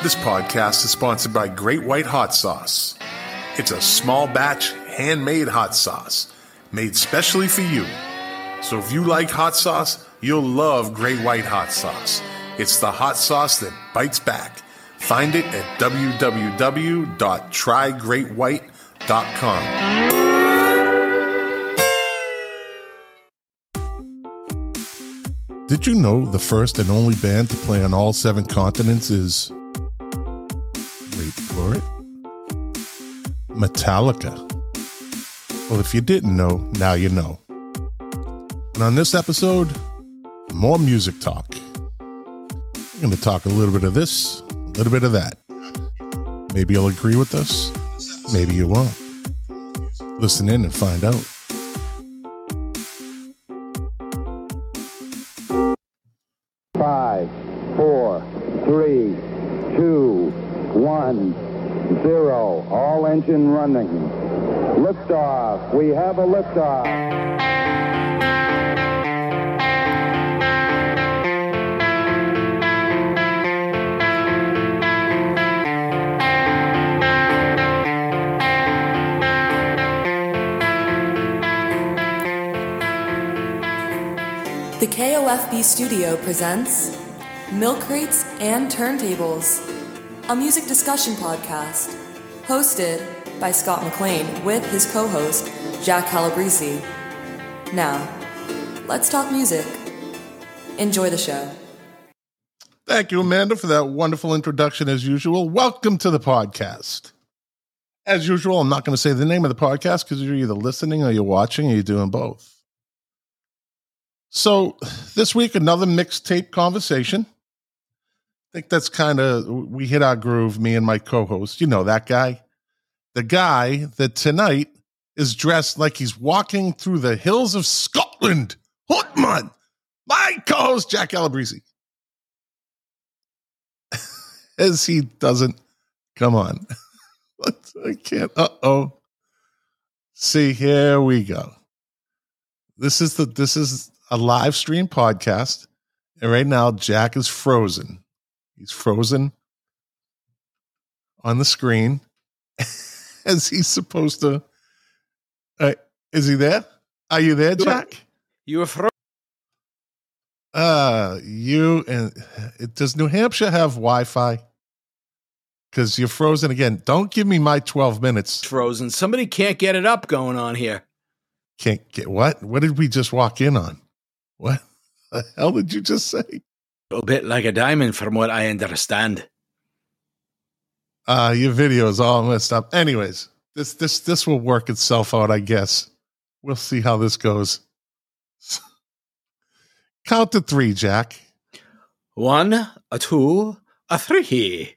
This podcast is sponsored by Great White Hot Sauce. It's a small batch, handmade hot sauce made specially for you. So if you like hot sauce, you'll love Great White Hot Sauce. It's the hot sauce that bites back. Find it at www.trygreatwhite.com. Did you know the first and only band to play on all seven continents is. Metallica. Well, if you didn't know, now you know. And on this episode, more music talk. We're going to talk a little bit of this, a little bit of that. Maybe you'll agree with us, maybe you won't. Listen in and find out. Five, four, three, two, one, zero. All engine running. Liftoff. We have a liftoff. The KOFB studio presents Milk Crates and Turntables, a music discussion podcast hosted by Scott McLean with his co host, Jack Calabrese. Now, let's talk music. Enjoy the show. Thank you, Amanda, for that wonderful introduction as usual. Welcome to the podcast. As usual, I'm not going to say the name of the podcast because you're either listening or you're watching or you're doing both. So this week, another mixtape conversation. I think that's kind of we hit our groove. Me and my co-host, you know that guy, the guy that tonight is dressed like he's walking through the hills of Scotland. Hotman, my co-host Jack Calabrese. As he doesn't come on. I can't. Uh oh. See, here we go. This is the this is a live stream podcast. And right now, Jack is frozen. He's frozen on the screen as he's supposed to. Uh, is he there? Are you there, Jack? You were frozen. Uh, you and does New Hampshire have Wi Fi? Because you're frozen again. Don't give me my 12 minutes. Frozen. Somebody can't get it up going on here. Can't get what? What did we just walk in on? What the hell did you just say? A bit like a diamond, from what I understand. Uh, your video is all messed up. Anyways, this this this will work itself out, I guess. We'll see how this goes. Count to three, Jack. One, a two, a three.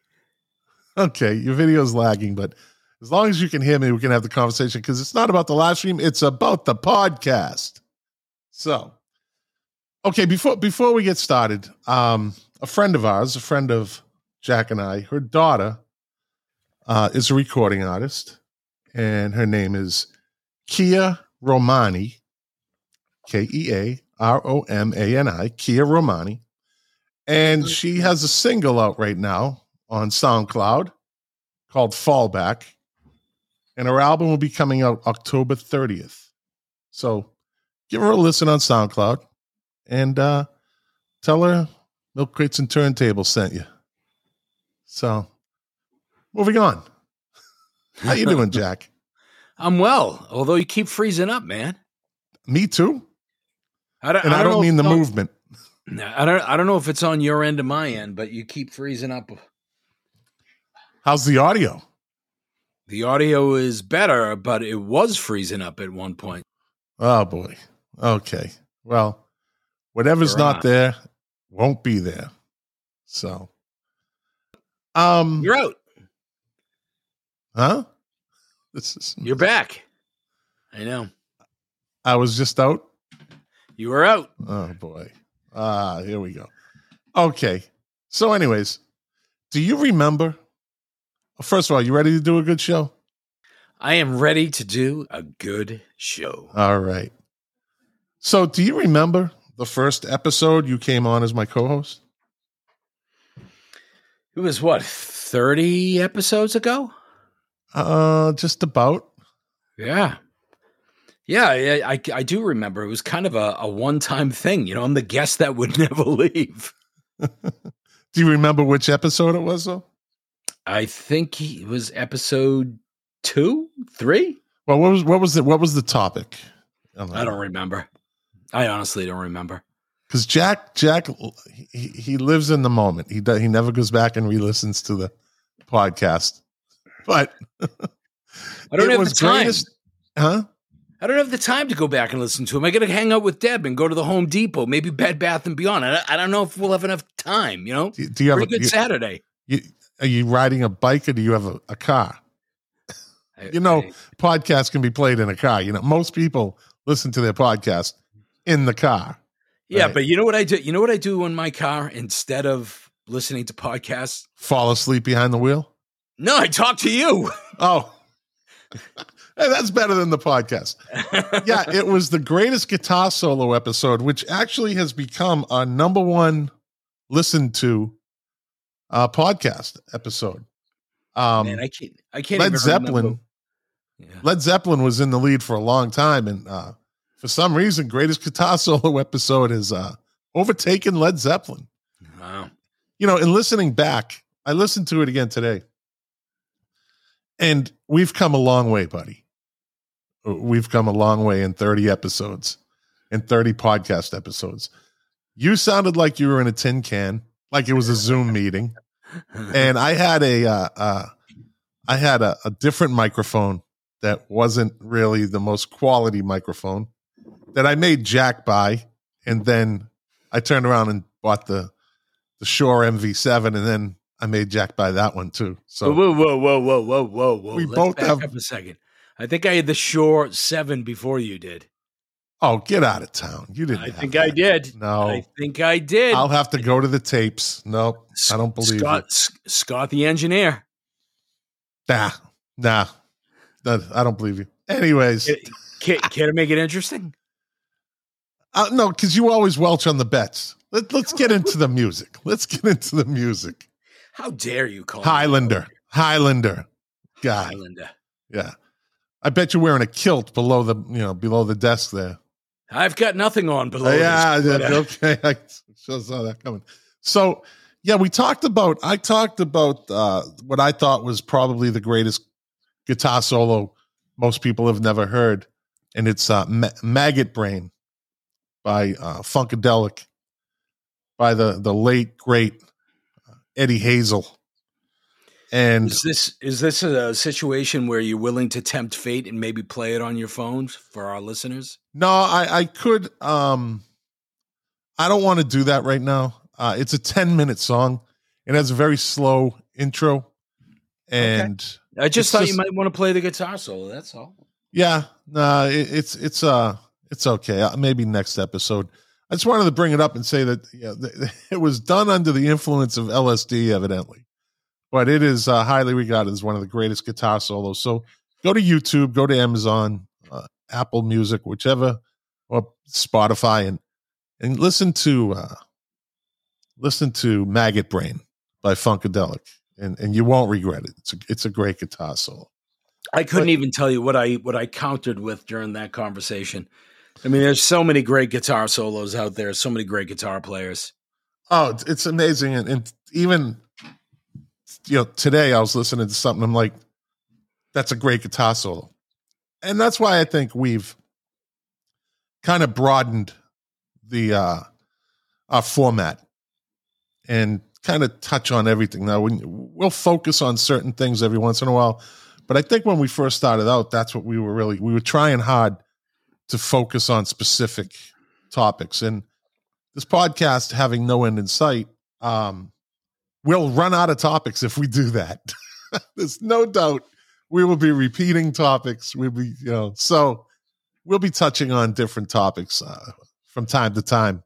Okay, your video's lagging, but as long as you can hear me, we can have the conversation because it's not about the live stream, it's about the podcast. So Okay, before before we get started, um, a friend of ours, a friend of Jack and I, her daughter uh, is a recording artist, and her name is Kea Romani, K E A R O M A N I, Kea Romani, and she has a single out right now on SoundCloud called Fallback, and her album will be coming out October thirtieth. So, give her a listen on SoundCloud and uh, tell her Milk Crates and Turntables sent you. So, moving on. How you doing, Jack? I'm well, although you keep freezing up, man. Me too. I don't, and I don't, I don't mean the movement. I don't. I don't know if it's on your end or my end, but you keep freezing up. How's the audio? The audio is better, but it was freezing up at one point. Oh boy. Okay. Well, Whatever's not on. there won't be there. So, um, you're out. Huh? This is you're back. I know. I was just out. You were out. Oh boy. Ah, here we go. Okay. So, anyways, do you remember? First of all, you ready to do a good show? I am ready to do a good show. All right. So, do you remember the first episode you came on as my co-host? It was what thirty episodes ago. Uh, just about. Yeah. Yeah, I, I, I do remember. It was kind of a, a one time thing. You know, I'm the guest that would never leave. Do you remember which episode it was though? I think it was episode two, three. Well, what was what was the what was the topic? I don't remember. I honestly don't remember. Because Jack Jack he, he lives in the moment. He does, he never goes back and re-listens to the podcast. But I don't have the time. greatest- huh? I don't have the time to go back and listen to him. I got to hang out with Deb and go to the Home Depot, maybe Bed Bath and Beyond. I, I don't know if we'll have enough time. You know, Do, do you have a, good you- Saturday. you- are you riding a bike or do you have a, a car? I- You know, I- podcasts can be played in a car. You know, most people listen to their podcast in the car. yeah, right. but you know what I do? You know what I do in my car instead of listening to podcasts? Fall asleep behind the wheel. No, I talk to you. Oh, Hey, that's better than the podcast. yeah, it was the greatest guitar solo episode, which actually has become our number one listened to uh, podcast episode. Um, Man, I can't. I can't. Led even Zeppelin. remember. Yeah. Led Zeppelin was in the lead for a long time, and uh, for some reason, greatest guitar solo episode has uh, overtaken Led Zeppelin. Wow. You know, in listening back, I listened to it again today, and we've come a long way, buddy. We've come a long way in 30 episodes, in 30 podcast episodes. You sounded like you were in a tin can, like it was a Zoom meeting, and I had a, uh, uh, I had a, a different microphone that wasn't really the most quality microphone that I made Jack buy, and then I turned around and bought the the Shure MV7, and then I made Jack buy that one too. So whoa, whoa, whoa, whoa, whoa, whoa, whoa! We Let's both back have- up a second. I think I had the Shure Seven before you did. oh, get out of town! You didn't. I think that. I did. No, I think I did. I'll have to go to the tapes. Nope, I don't believe Scott, you. S- Scott the engineer. Nah, nah, I don't believe you. Anyways, Care, care to make it interesting? Uh, no, because you always welch on the bets. Let, let's get into the music. Let's get into the music. How dare you call Highlander, Highlander, guy. Highlander? Yeah, I bet you're wearing a kilt below the you know below the desk there. I've got nothing on below. Yeah, this, yeah, uh, okay. I just saw that coming. So, yeah, we talked about. I talked about uh, what I thought was probably the greatest guitar solo most people have never heard, and it's uh, Ma- "Maggot Brain" by uh, Funkadelic, by the the late great uh, Eddie Hazel. And Is this is this a situation where you're willing to tempt fate and maybe play it on your phones for our listeners? No, I, I could. Um, I don't want to do that right now. Uh, it's a ten minute song. It has a very slow intro, and I just thought just- you might want to play the guitar solo. That's all. yeah, nah, it, it's it's uh it's okay. Uh, maybe next episode. I just wanted to bring it up and say that th- it was done under the influence of LSD, evidently, but it is uh, highly regarded as one of the greatest guitar solos. So go to YouTube, go to Amazon, uh, Apple Music, whichever, or Spotify, and and listen to uh, listen to Maggot Brain by Funkadelic, and and you won't regret it. It's a it's a great guitar solo. I couldn't But- even tell you what I what I countered with during that conversation. I mean, there's so many great guitar solos out there, so many great guitar players. Oh, it's, amazing, and, and even you know today I was listening to something. I'm like, that's a great guitar solo, and that's why I think we've kind of broadened the uh our format and kind of touch on everything. Now we, we'll focus on certain things every once in a while, but I think when we first started out, that's what we were really we were trying hard to focus on specific topics and this podcast having no end in sight um we'll run out of topics if we do that there's no doubt we will be repeating topics we'll be you know so we'll be touching on different topics uh, from time to time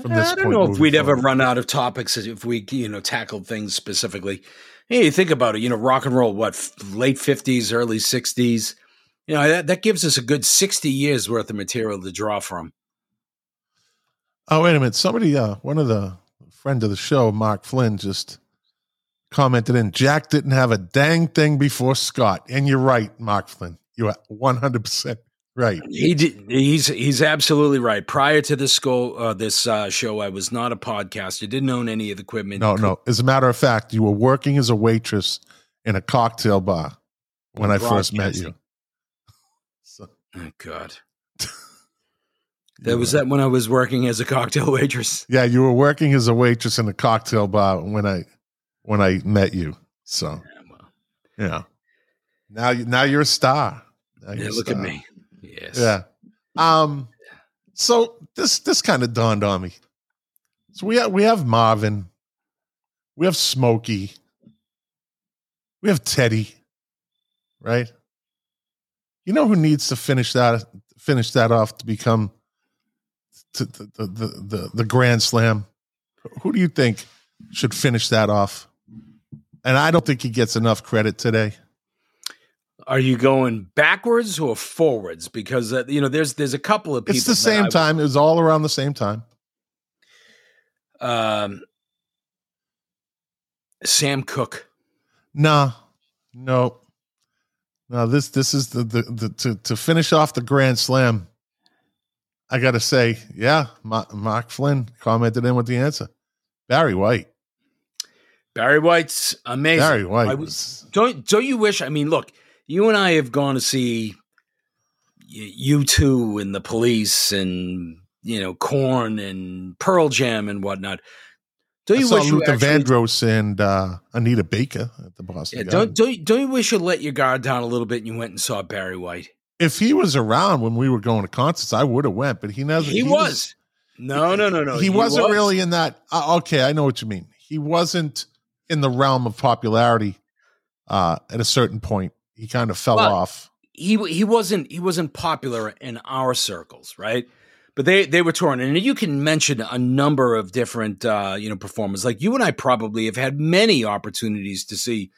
From this I don't know if we'd ever run out of topics if we, you know, tackled things specifically. Hey, you think about it. You know, rock and roll, what late fifties, early sixties. You know, that, that gives us a good sixty years worth of material to draw from. oh wait a minute somebody uh one of the friend of the show mark flynn just commented in Jack didn't have a dang thing before Scott. And you're right, Mark Flynn. You're 100% right. He did, he's he's absolutely right. Prior to this school, uh, this uh, show, I was not a podcaster. Didn't own any of the equipment. No, no. As a matter of fact, you were working as a waitress in a cocktail bar when I first met you. So. Oh God. That was that when I was working as a cocktail waitress. Yeah, you were working as a waitress in a cocktail bar when I when I met you. So yeah, well. yeah. Now you now you're a star. Now yeah, look star. at me. Yes. Yeah. Um. So this this kind of dawned on me. So we have we have Marvin, we have Smokey, we have Teddy, right? You know who needs to finish that finish that off to become to the the the, the, Grand Slam? Who do you think should finish that off? And I don't think he gets enough credit today. Are you going backwards or forwards? Because uh, you know, there's there's a couple of people. It's the same time. It was all around the same time. Um, Sam Cooke. Nah, no, no. This this is the the, the to to finish off the Grand Slam. I got to say, yeah, Mark Flynn commented in with the answer. Barry White. Barry White's amazing. Barry White. I Was, don't don't you wish? I mean, look, you and I have gone to see U2 and the Police and you know Korn and Pearl Jam and whatnot. Don't you wish Luther Vandross and uh, Anita Baker at the Boston? Yeah, don't don't don't you wish you let your guard down a little bit and you went and saw Barry White? If he was around when we were going to concerts, I would have went. But he never. He, he was. was. No, no, no, no. He, he wasn't was. really in that. Uh, okay, I know what you mean. He wasn't in the realm of popularity uh, at a certain point. He kind of fell well, off. He he wasn't he wasn't popular in our circles, right? But they they were touring, and you can mention a number of different uh, you know performers. Like you and I probably have had many opportunities to see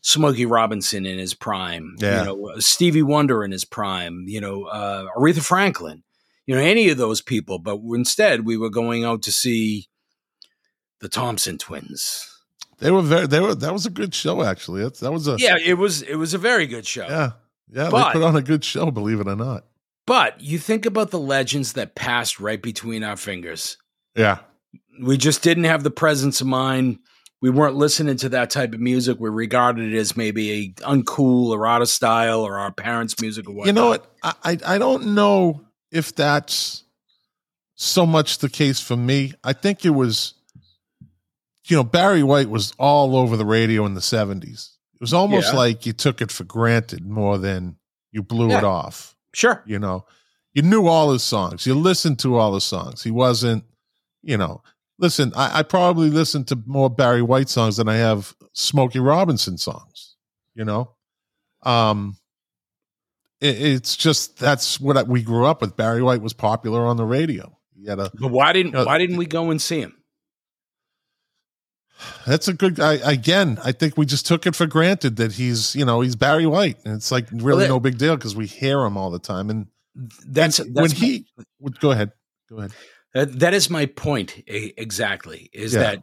Smokey Robinson in his prime, yeah. you know Stevie Wonder in his prime, you know uh, Aretha Franklin, you know any of those people. But instead, we were going out to see the Thompson Twins they were very. They were. That was a good show, actually. That's, that was a. Yeah, it was. It was a very good show. Yeah, yeah. But, they put on a good show, believe it or not. But you think about the legends that passed right between our fingers. Yeah, we just didn't have the presence of mind. We weren't listening to that type of music. We regarded it as maybe a uncool or out of style or our parents' music or whatnot. You know what? I, I don't know if that's so much the case for me. I think it was you know, Barry White was all over the radio in the 70s. It was almost yeah. like you took it for granted more than you blew yeah. it off. Sure. You know, you knew all his songs. You listened to all his songs. He wasn't, you know, listen, I, I probably listened to more Barry White songs than I have Smokey Robinson songs, you know? Um, it, it's just that's what I, we grew up with. Barry White was popular on the radio. He had a, but why didn't you know, why didn't we go and see him? That's a good guy. Again, I think we just took it for granted that he's, you know, he's Barry White, and it's like really well, that, no big deal because we hear him all the time. And that's, and that's when my, he. Go ahead. Go ahead. That, that is my point exactly. Is yeah. that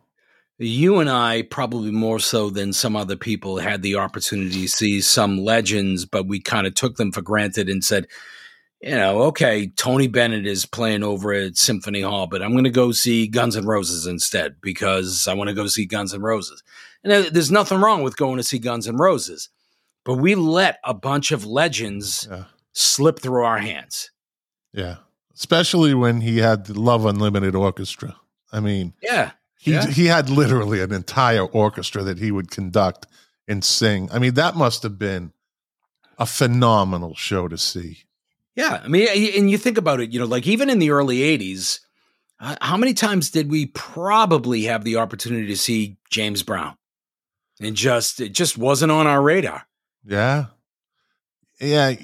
you and I probably more so than some other people had the opportunity to see some legends, but we kind of took them for granted and said, you know, okay, Tony Bennett is playing over at Symphony Hall, but I'm going to go see Guns N' Roses instead because I want to go see Guns N' Roses. And there's nothing wrong with going to see Guns N' Roses, but we let a bunch of legends yeah. slip through our hands. Yeah. Especially when he had the Love Unlimited Orchestra. I mean, yeah. He, yeah. he had literally an entire orchestra that he would conduct and sing. I mean, that must have been a phenomenal show to see. Yeah, I mean, and you think about it, you know, like even in the early '80s, uh, how many times did we probably have the opportunity to see James Brown, and just it just wasn't on our radar. Yeah, yeah.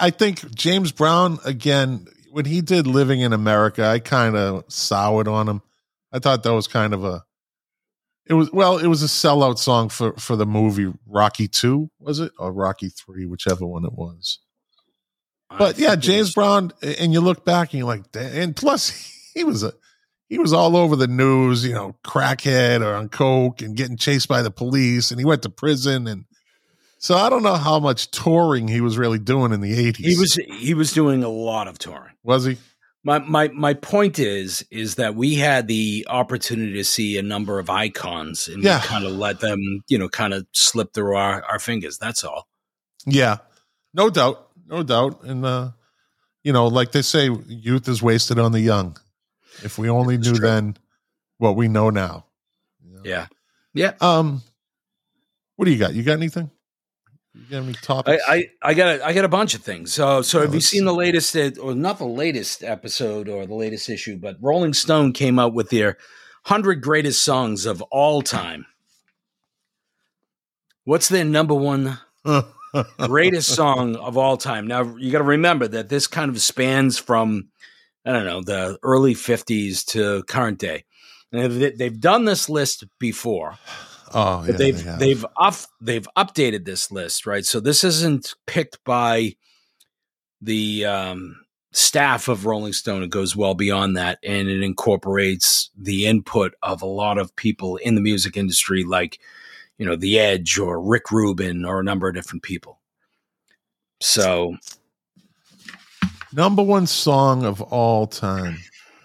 I think James Brown again when he did "Living in America," I kind of soured on him. I thought that was kind of a it was well, it was a sellout song for for the movie Rocky Two, was it, or Rocky Three, whichever one it was. But yeah, James Brown, and you look back and you're like, and plus he was a he was all over the news, you know, crackhead or on coke and getting chased by the police, and he went to prison and. So I don't know how much touring he was really doing in the eighties. He was he was doing a lot of touring. was he? My my my point is is that we had the opportunity to see a number of icons and Yeah. we kind of let them, you know, kind of slip through our, our fingers. That's all. Yeah, no doubt, no doubt. And uh, you know, like they say, youth is wasted on the young. If we only It's knew true. then what we know now. You know? Yeah. Yeah. Um, what do you got? You got anything? You got any I, topics? I, I got a, I got a bunch of things. So so Yeah, have you seen the latest uh, or not the latest episode or the latest issue, but Rolling Stone came out with their 100 greatest songs of all time. What's their number one greatest song of all time. Now you got to remember that this kind of spans from I don't know the early '50s to current day. And they've, they've done this list before, oh, yeah, they've they they've up, they've updated this list, right? So this isn't picked by the um, staff of Rolling Stone. It goes well beyond that, and it incorporates the input of a lot of people in the music industry, like you know The Edge or Rick Rubin or a number of different people. So number one song of all time.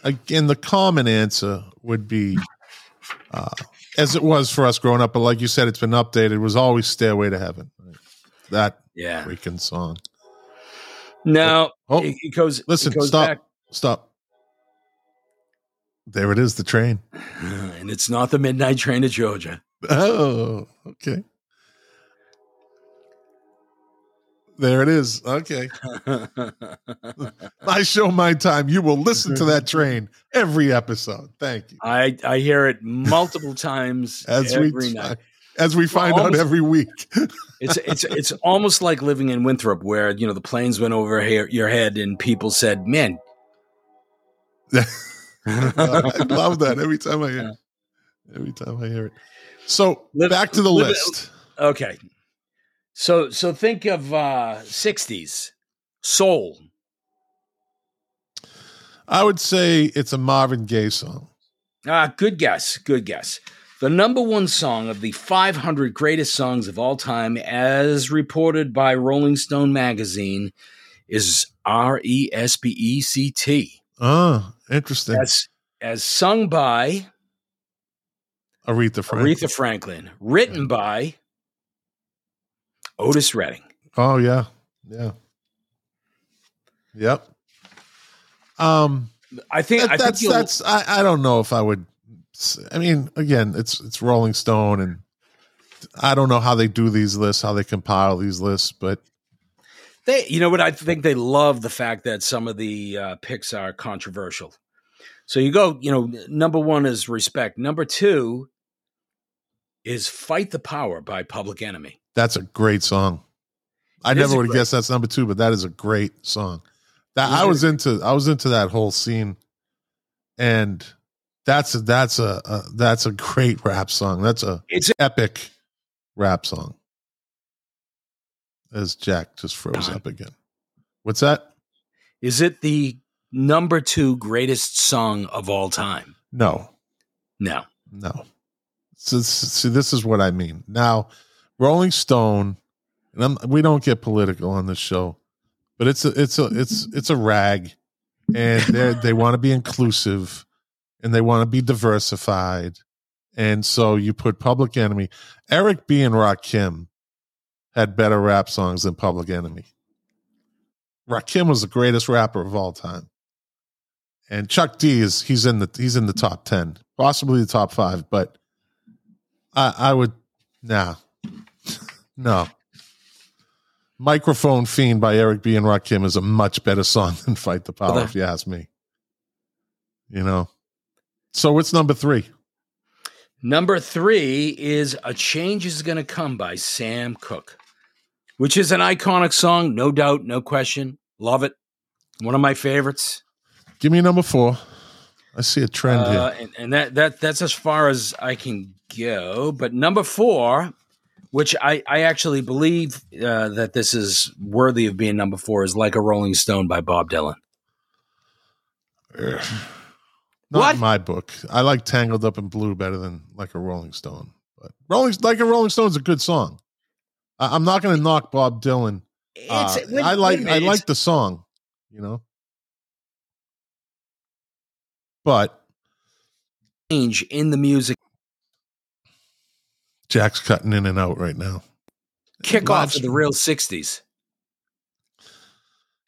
Again, the common answer would be, uh, as it was for us growing up, but like you said, it's been updated. Was always "Stairway to Heaven." That yeah. freaking song. Now Oh, it, it goes. listen, it goes stop. back, Stop. There it is, the train. and it's not the midnight train to Georgia. Oh, okay. There it is. Okay. I show, my time. You will listen to that train every episode. Thank you. I I hear it multiple times As every we night. as we find out every week. It's it's it's almost like living in Winthrop, where you know the planes went over here, your head, and people said, "Man." I love that every time I hear it. Every time I hear it. So Live- back to the live- list. Okay, so so think of uh '60s soul. I would say it's a Marvin Gaye song. Ah, good guess. Good guess. The number one song of the 500 greatest songs of all time, as reported by Rolling Stone magazine, is R E S P E C T. Oh, interesting. As as sung by Aretha Franklin. Aretha Franklin, written by Otis Redding. Oh yeah, yeah, yep. Um, I think that- I that's think that's. I, I don't know if I would. I mean, again, it's it's Rolling Stone, and I don't know how they do these lists, how they compile these lists, but They, you know what? I think they love the fact that some of the uh, picks are controversial. So you go, you know, number one is respect. Number two is fight the power by Public Enemy. that's a great song. I It never would have guessed that's number two, but that is a great song. That I was into. I was into that whole scene, and that's a, that's a, a that's a great rap song. That's a It's epic rap song. As Jack just froze Don. up again. What's that? is it the number two greatest song of all time? No, No. no. So, see, this is what I mean. Now, Rolling Stone, and I'm, we don't get political on this show, but it's a, it's a, it's, it's a rag, and they they want to be inclusive, and they want to be diversified, and so you put Public Enemy, Eric B and Rakim had better rap songs than Public Enemy. Rakim was the greatest rapper of all time. And Chuck D is he's in the he's in the top ten, possibly the top five, but I I would nah. no. Microphone Fiend by Eric B. and Rakim is a much better song than Fight the Power, if you ask me. You know. So what's number three? Number three is A Change is Gonna Come by Sam Cooke, which is an iconic song, no doubt, no question. Love it. One of my favorites. Give me number four. I see a trend Uh, here. and, and that that that's as far as I can go. But number four, which I I actually believe uh, that this is worthy of being number four, is "Like a Rolling Stone" by Bob Dylan. Ugh. Not What? my book. I like Tangled Up in Blue better than like a Rolling Stone. But Rolling like a Rolling Stone is a good song. I, I'm not going to knock Bob Dylan. Uh, wait- I like minute, I like the song, you know. But change in the music Jack's cutting in and out right now. kickoff Live of the real '60s.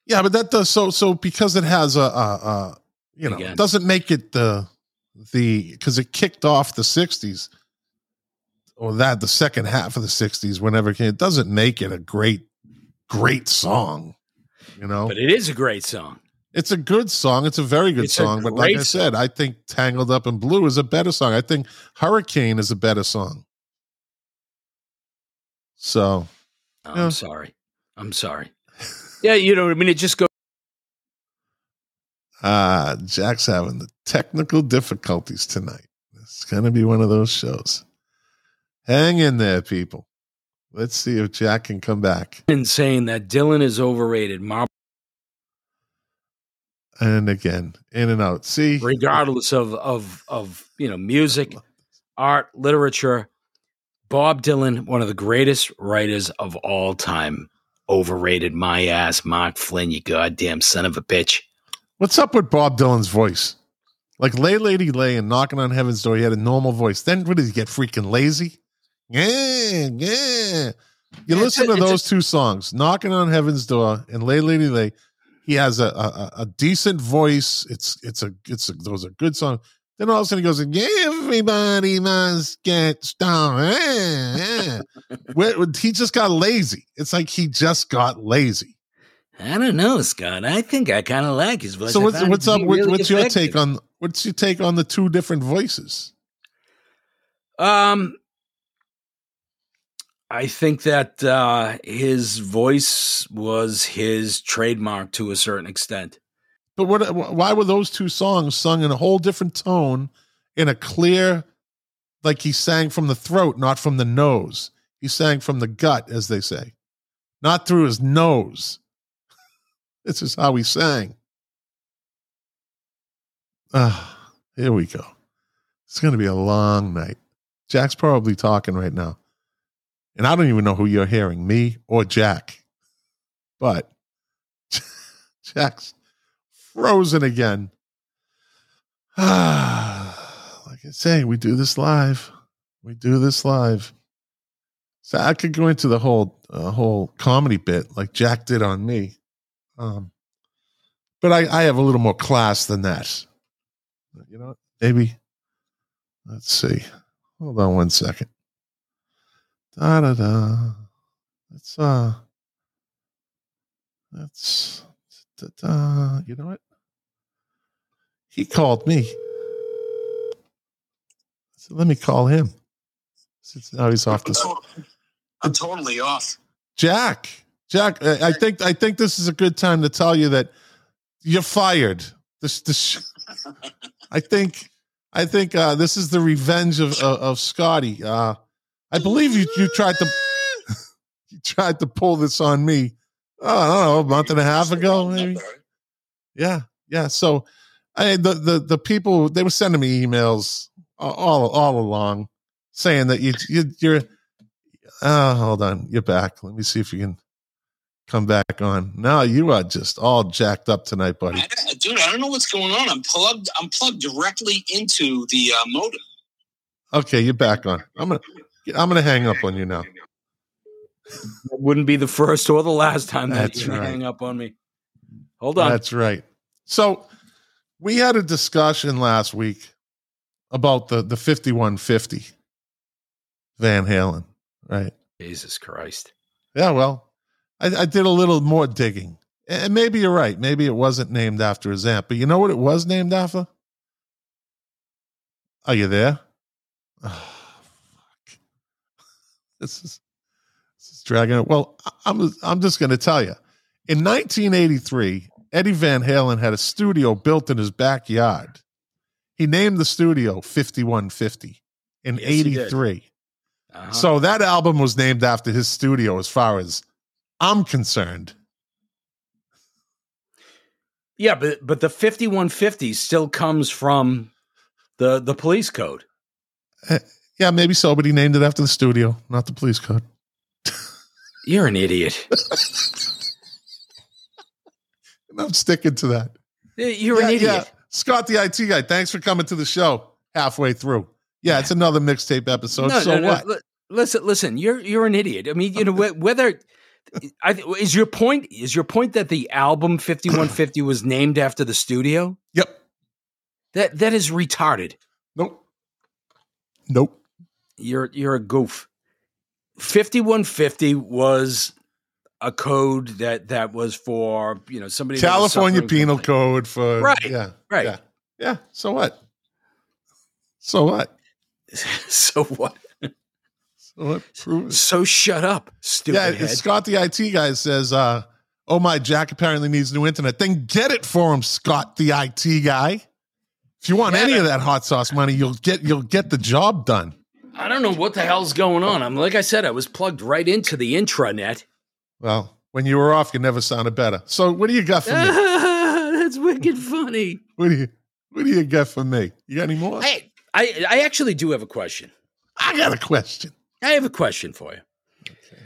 Yeah, but that does so so because it has a, a, a you know Again. it doesn't make it the the because it kicked off the '60s or that the second half of the '60s whenever it came. It doesn't make it a great great song. You know, But it is a great song. it's a good song. It's a very good It's song. But like I said, I think "Tangled Up in Blue" is a better song. I think "Hurricane" is a better song. So Oh. I'm sorry. I'm sorry. Yeah, you know, what I mean, it just goes. Ah, Jack's having the technical difficulties tonight. It's going to be one of those shows. Hang in there, people. Let's see if Jack can come back. in saying that Dylan is overrated, And again, in and out. See, regardless of of of you know music, art, literature. Bob Dylan, one of the greatest writers of all time, overrated my ass, Mark Flynn, you goddamn son of a bitch. what's up with Bob Dylan's voice? Like Lay Lady Lay and Knocking on Heaven's Door, he had a normal voice. Then what did he get freaking lazy? Yeah, yeah. You Yeah, listen a- to it's a- those two songs, Knocking on Heaven's Door and Lay Lady Lay. He has a, a a decent voice. It's it's a it's a, those are good songs. Then all of a sudden he goes, "Everybody must get stoned." He just got lazy. It's like he just got lazy. I don't know, Scott. I think I kind of like his voice. so what's what's up? really what's your take on what's your take on the two different voices? Um, I think that uh, his voice was his trademark to a certain extent. But what? Why were those two songs sung in a whole different tone, in a clear, like he sang from the throat, not from the nose. He sang from the gut, as they say, not through his nose. this is how he sang. Ah, here we go. It's going to be a long night. Jack's probably talking right now, and I don't even know who you're hearing, me or Jack. But Jack's frozen again. Ah, like I say, we do this live. We do this live. So I could go into the whole uh, whole comedy bit like Jack did on me, um, but I, I have a little more class than that. You know, maybe. Let's see. Hold on one second. Da da da. Let's uh. Let's. Da, da. You know what? He called me. So let me call him. Since now he's off I'm, the to- I'm totally off. Jack. Jack, I I think I think this is a good time to tell you that you're fired. This this I think I think uh, this is the revenge of of, of Scotty. Uh, I believe you you tried to you tried to pull this on me. Oh, I don't know, a month and a half ago, maybe. Yeah, yeah. So, I the the the people they were sending me emails all all along saying that you you you're. Oh, hold on, you're back. Let me see if you can come back on. No, you are just all jacked up tonight, buddy. I, dude, I don't know what's going on. I'm plugged. I'm plugged directly into the uh, modem. Okay, you're back on. I'm gonna I'm gonna hang up on you now. It wouldn't be the first or the last time that That's you right. hang up on me. Hold on. That's right. So we had a discussion last week about the the 5150 Van Halen, right? Jesus Christ. Yeah, well, I, I did a little more digging. And maybe you're right. Maybe it wasn't named after his amp, but you know what it was named after? Are you there? Oh, fuck. This is this is dragging it. Well, I'm I'm just going to tell you. In 1983, Eddie Van Halen had a studio built in his backyard. He named the studio 5150 in Yes, 83. Uh-huh. So that album was named after his studio, as far as I'm concerned. yeah, but but the 5150 still comes from the the police code. Yeah, maybe so, but he named it after the studio, not the police code. You're an idiot. I'm sticking to that. You're an idiot. yeah. Scott, the IT guy, thanks for coming to the show halfway through. Yeah, it's another mixtape episode. no, so no, no. what? li- Listen, listen. You're you're an idiot. I mean, you know whether. I, is your point is your point that the album 5150 was named after the studio? Yep. That that is retarded. Nope. Nope. You're you're a goof. 5150 was a code that that was for, you know, somebody California Penal Code for Right, Yeah. right. Yeah. Yeah. So what? So what? so what? So what? So shut up, stupid Yeah. Scott the IT guy says, uh, oh my Jack apparently needs new internet. Then get it for him, Scott the IT guy. If you want Yeah, any of that hot sauce money, you'll get you'll get the job done. I don't know what the hell's going on. I'm like I said, I was plugged right into the intranet. Well, when you were off, you never sounded better. So what do you got for me? That's wicked funny. What do you what do you got for me? You got any more? Hey, I I actually do have a question. I got a question. I have a question for you. Okay.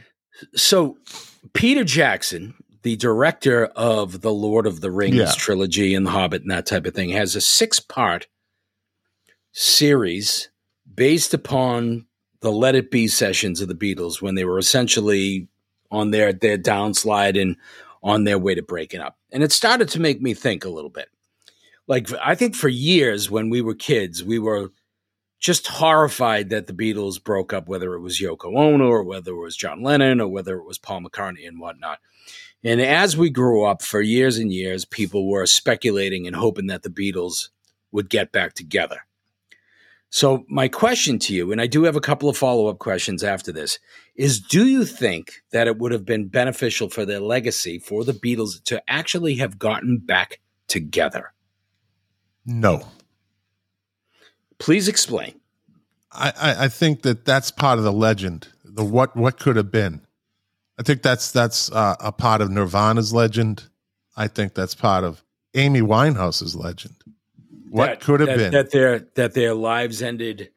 So, Peter Jackson, the director of the Lord of the Rings Yeah. trilogy and The Hobbit and that type of thing, has a six part series based upon the Let It Be sessions of the Beatles when they were essentially on their, their downslide and on their way to breaking up. And it started to make me think a little bit. Like, I think for years when we were kids, we were just horrified that the Beatles broke up, whether it was Yoko Ono or whether it was John Lennon or whether it was Paul McCartney and whatnot. And as we grew up for years and years, people were speculating and hoping that the Beatles would get back together. So, my question to you, and I do have a couple of follow up questions after this, is do you think that it would have been beneficial for their legacy for the Beatles to actually have gotten back together? No. Please explain. I, I, I think that that's part of the legend. The what what could have been. I think that's that's uh, a part of Nirvana's legend. I think that's part of Amy Winehouse's legend. What that- could have that- been? that their that their lives ended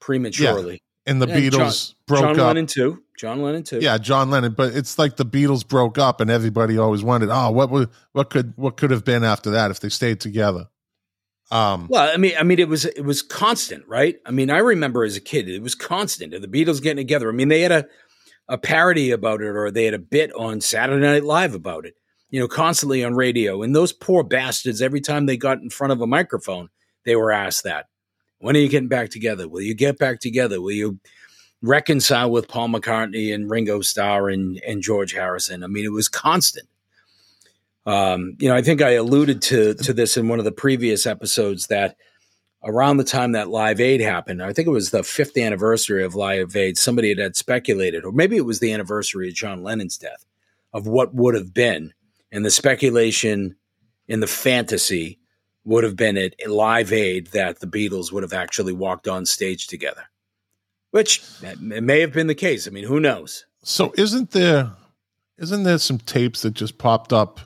prematurely. and the And Beatles broke John up. John Lennon too. John Lennon too. Yeah, John Lennon. But it's like the Beatles broke up, and everybody always wondered, oh, what would what could what could have been after that if they stayed together? Um, Well, I mean, I mean, it was it was constant, right? I mean, I remember as a kid, it was constant. The Beatles getting together. I mean, they had a a parody about it, or they had a bit on Saturday Night Live about it. You know, constantly on radio. And those poor bastards, every time they got in front of a microphone, they were asked that. When are you getting back together? Will you get back together? Will you reconcile with Paul McCartney and Ringo Starr and, and George Harrison? I mean, it was constant. Um, you know, I think I alluded to to this in one of the previous episodes that around the time that Live Aid happened, I think it was the fifth anniversary of Live Aid. Somebody had, had speculated, or maybe it was the anniversary of John Lennon's death, of what would have been, and the speculation in the fantasy would have been at Live Aid that the Beatles would have actually walked on stage together, which may have been the case. I mean, who knows? So isn't there isn't there some tapes that just popped up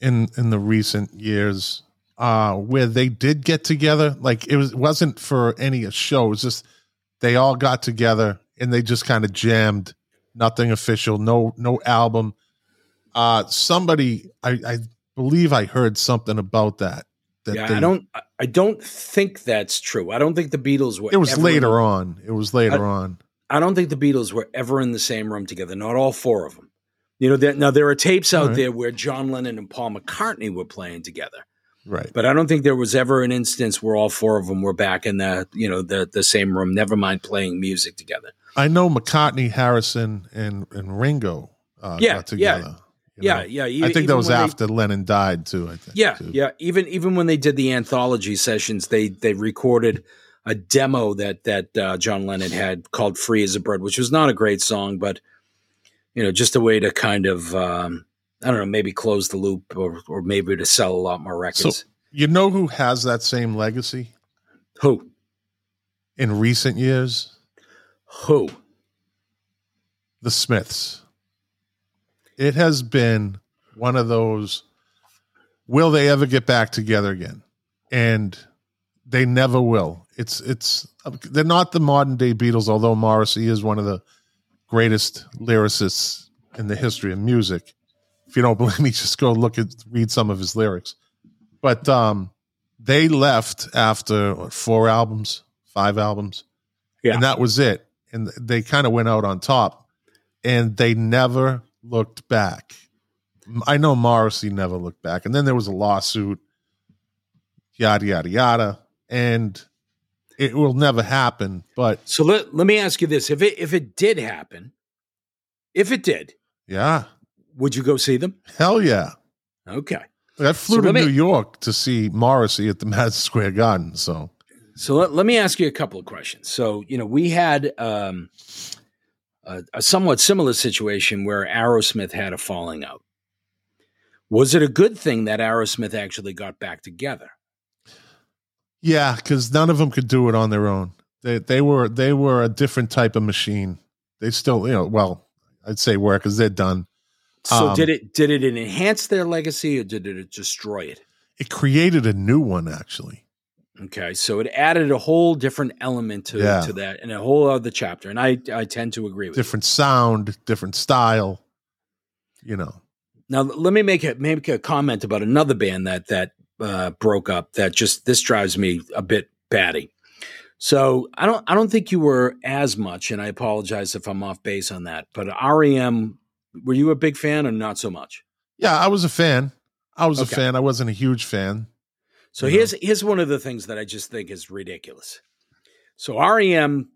in in the recent years uh where they did get together? Like it was wasn't for any show, it was just they all got together and they just kind of jammed, nothing official, no no album. Uh somebody I, I believe I heard something about that. That yeah, they- I don't. I- I don't think that's true. I don't think the Beatles were. it was ever in later the- on. It was later on. I don't think the Beatles were ever in the same room together. Not all four of them. You know, there, now there are tapes out right. there where John Lennon and Paul McCartney were playing together, Right. but I don't think there was ever an instance where all four of them were back in the you know the the same room. Never mind playing music together. I know McCartney, Harrison, and and Ringo uh, Yeah, got yeah. Yeah, know. yeah. e- I think that was when they- after Lennon died too. I think. Yeah, too. yeah. Even even when they did the anthology sessions, they they recorded a demo that that uh, John Lennon had called "Free as a Bird," which was not a great song, but you know, just a way to kind of um, I don't know, maybe close the loop or or maybe to sell a lot more records. You know who has that same legacy who in recent years? who? The Smiths. It has been one of those. Will they ever get back together again? And They never will. It's it's they're not the modern day Beatles, although Morrissey is one of the greatest lyricists in the history of music. If you don't believe me, just go look at read some of his lyrics. But um, they left after what, four albums, five albums, Yeah. and that was it. And they kind of went out on top, and they never looked back. I know Morrissey never looked back, and then there was a lawsuit, yada yada yada, and it will never happen. But So let, let me ask you this: if it if it did happen, if it did, yeah, would you go see them? hell yeah. Okay. I flew So to me- New York to see Morrissey at the Madison Square Garden. So So let, let me ask you a couple of questions. So, you know, we had um, a, a somewhat similar situation where Aerosmith had a falling out. Was it a good thing that Aerosmith actually got back together? yeah, because none of them could do it on their own. They they were they were a different type of machine. They still you know well I'd say were because they're done. So Um, did it did it enhance their legacy or did it destroy it? It created a new one actually. Okay, so it added a whole different element to, Yeah. to that and a whole other chapter. And I, I tend to agree with you. Different sound, different style. You know. Now let me make a make a comment about another band that that uh, broke up. That just this drives me a bit batty. So I don't I don't think you were as much, and I apologize if I'm off base on that. But REM, were you a big fan or not so much? Yeah, I was a fan. I was Okay. a fan. I wasn't a huge fan. So know. here's here's one of the things that I just think is ridiculous. So REM,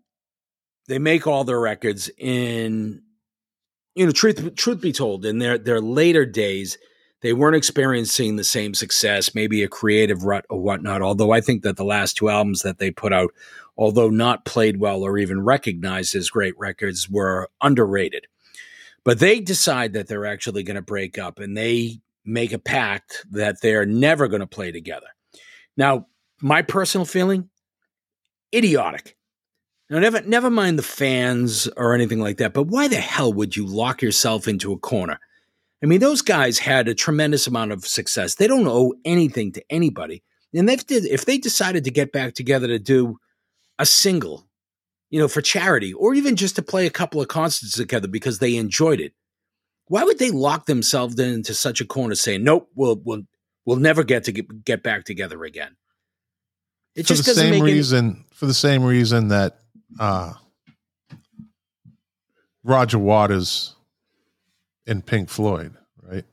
they make all their records in, you know, truth truth be told, in their their later days, they weren't experiencing the same success, maybe a creative rut or whatnot. Although I think that the last two albums that they put out, although not played well or even recognized as great records, were underrated. But they decide that they're actually going to break up, and they make a pact that they're never going to play together. Now, my personal feeling, idiotic. Now, never, never mind the fans or anything like that, but why the hell would you lock yourself into a corner? I mean, those guys had a tremendous amount of success. They don't owe anything to anybody. And they, if they decided to get back together to do a single, you know, for charity, or even just to play a couple of concerts together because they enjoyed it, why would they lock themselves into such a corner saying, nope, we'll, we'll, we'll never get to get, get back together again? It for just the doesn't same make any- reason for the same reason that uh Roger Waters in Pink Floyd, right?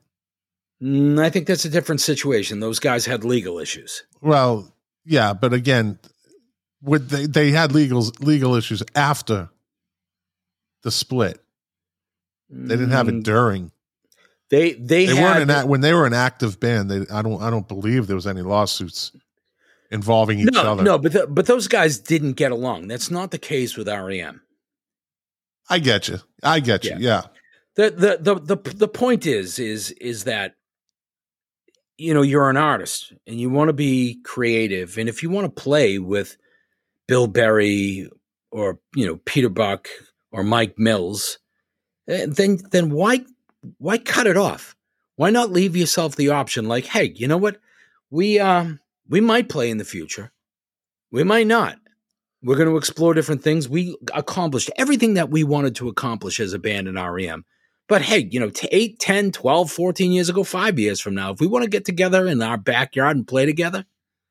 Mm, I think that's a different situation. Those guys had legal issues. Well, yeah, but again, would they they had legal legal issues after the split. They didn't have it Mm, during. They they, They had, weren't an act, when they were an active band. They I don't I don't believe there was any lawsuits involving each no other. no, but the, but those guys didn't get along. That's not the case with REM. I get you. I get you. Yeah. Yeah. the the the the the point is is is that you know you're an artist and you want to be creative and if you want to play with Bill Berry or you know Peter Buck or Mike Mills eh, then then why why cut it off why not leave yourself the option like hey you know what we um we might play in the future we might not we're going to explore different things we accomplished everything that we wanted to accomplish as a band in REM but hey, you know, t- 8, 10, 12, 14 years ago, five years from now, if we want to get together in our backyard and play together,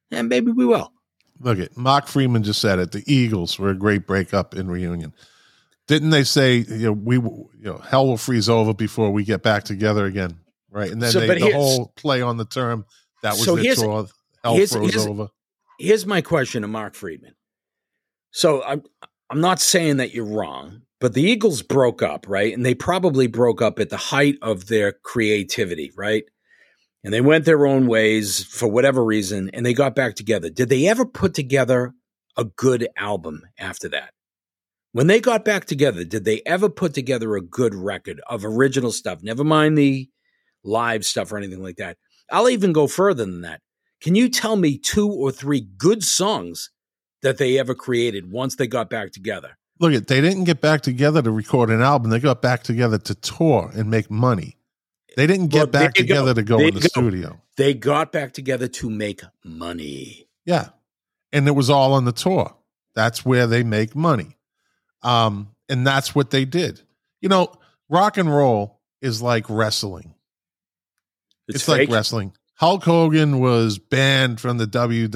then maybe we will. Look at Mark Freeman just said it. The Eagles were a great breakup in reunion. Didn't they say you know we you know hell will freeze over before we get back together again, right? And then So, they, the whole play on the term that was So the tour. Hell here's- froze here's- over. Here's my question to Mark Friedman. So I'm I'm not saying that you're wrong, but the Eagles broke up, right? And they probably broke up at the height of their creativity, right? And they went their own ways for whatever reason, and they got back together. Did they ever put together a good album after that? When they got back together, did they ever put together a good record of original stuff? Never mind the live stuff or anything like that. I'll even go further than that. Can you tell me two or three good songs that they ever created once they got back together? Look at they didn't get back together to record an album. They got back together to tour and make money. They didn't get Well, back you go. together to go There in the go. studio. They got back together to make money. Yeah. and it was all on the tour. That's where they make money. Um, and that's what they did. You know, rock and roll is like wrestling. It's, like wrestling. Hulk Hogan was banned from the WWF,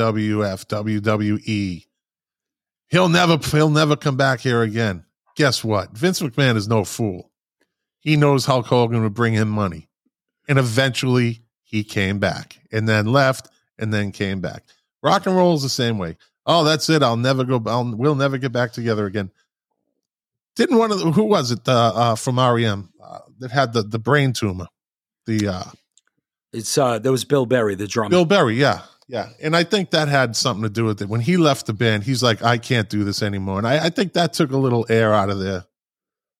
WWE. He'll never he'll never come back here again. Guess what? Vince McMahon is no fool. He knows Hulk Hogan would bring him money. And eventually he came back and then left and then came back. Rock and roll is the same way. Oh, that's it. I'll never go. I'll, we'll never get back together again. Didn't one of the, who was it uh, uh, from REM uh, that had the, the brain tumor? The uh, It's uh, there was Bill Berry, the drummer. Bill Berry, yeah, yeah, and I think that had something to do with it. When he left the band, he's like, "I can't do this anymore," and I, I think that took a little air out of their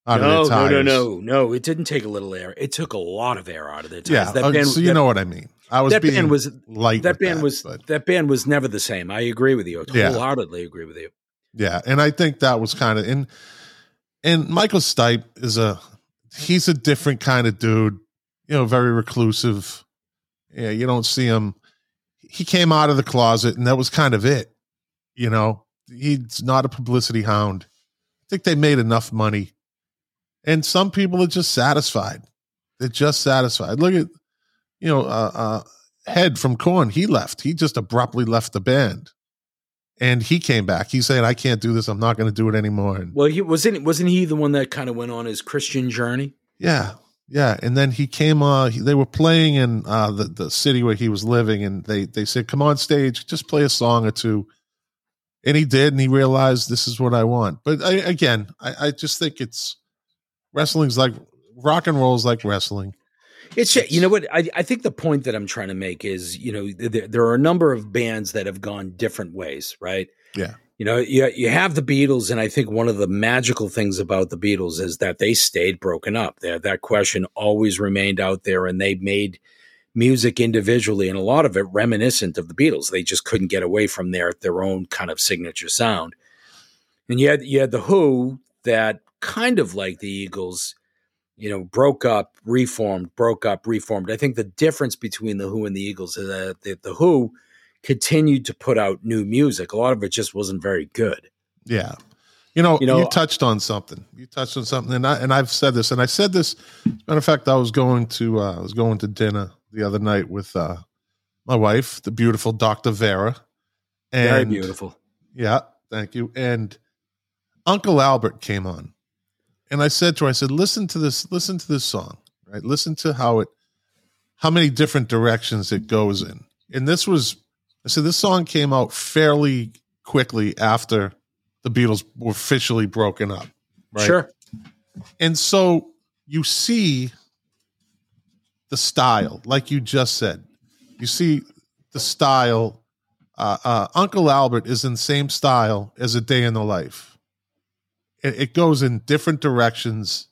out no, of no, no, no, no. It didn't take a little air. It took a lot of air out of their tires. Yeah, that uh, band, so you that, know what I mean. I was that being band was light. that band was but that band was never the same. I agree with you. I Yeah. wholeheartedly agree with you. yeah, and I think that was kind of and and Michael Stipe is a he's a different kind of dude. You know, very reclusive. Yeah, you don't see him. He came out of the closet, and that was kind of it. You know, he's not a publicity hound. I think they made enough money, and some people are just satisfied. They're just satisfied. Look at, you know, uh, uh, Head from Korn. He left. He just abruptly left the band, and he came back. He said, "I can't do this. I'm not going to do it anymore." And Well, he wasn't wasn't he the one that kind of went on his Christian journey? Yeah, yeah. And then he came. Uh, he, they were playing in uh, the the city where he was living, and they they said, "Come on stage, just play a song or two. And he did, and he realized this is what I want. But I, again, I, I just think it's wrestling's like rock and roll is like wrestling. It's you know what I, I think the point that I'm trying to make is you know there, there are a number of bands that have gone different ways, right? Yeah. You know, you you have the Beatles, and I think one of the magical things about the Beatles is that they stayed broken up. That that question always remained out there, and they made music individually, and a lot of it reminiscent of the Beatles. They just couldn't get away from their their own kind of signature sound. And you had you had the Who that kind of like the Eagles, you know, broke up, reformed, broke up, reformed. I think the difference between the Who and the Eagles is that the, the Who continued to put out new music. A lot of it just wasn't very good. Yeah. You know, You you, touched on something. You touched on something, and I and I've said this, and I said this. Matter of fact, I was going to uh, I was going to dinner the other night with uh, my wife, the beautiful Doctor Vera. And very beautiful. Yeah, thank you. And Uncle Albert came on, and I said to her, I said, "Listen to this. Listen to this song. Right? Listen to how it, how many different directions it goes in." And this was, I said, this song came out fairly quickly after the Beatles were officially broken up. Right? Sure. And so you see the style, like you just said. You see the style. Uh, uh, Uncle Albert is in the same style as A Day in the Life. It, it goes in different directions.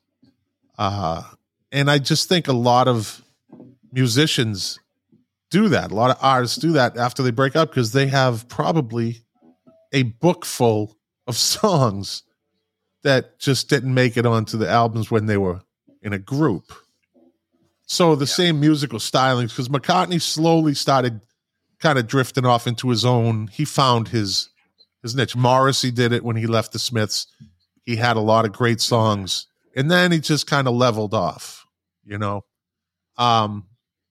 Uh, and I just think a lot of musicians do that. A lot of artists do that after they break up because they have probably a book full of songs that just didn't make it onto the albums when they were in a group. So the same musical stylings, because McCartney slowly started kind of drifting off into his own. He found his his niche. Morrissey did it when he left the Smiths. He had a lot of great songs, and then he just kind of leveled off, you know. Um,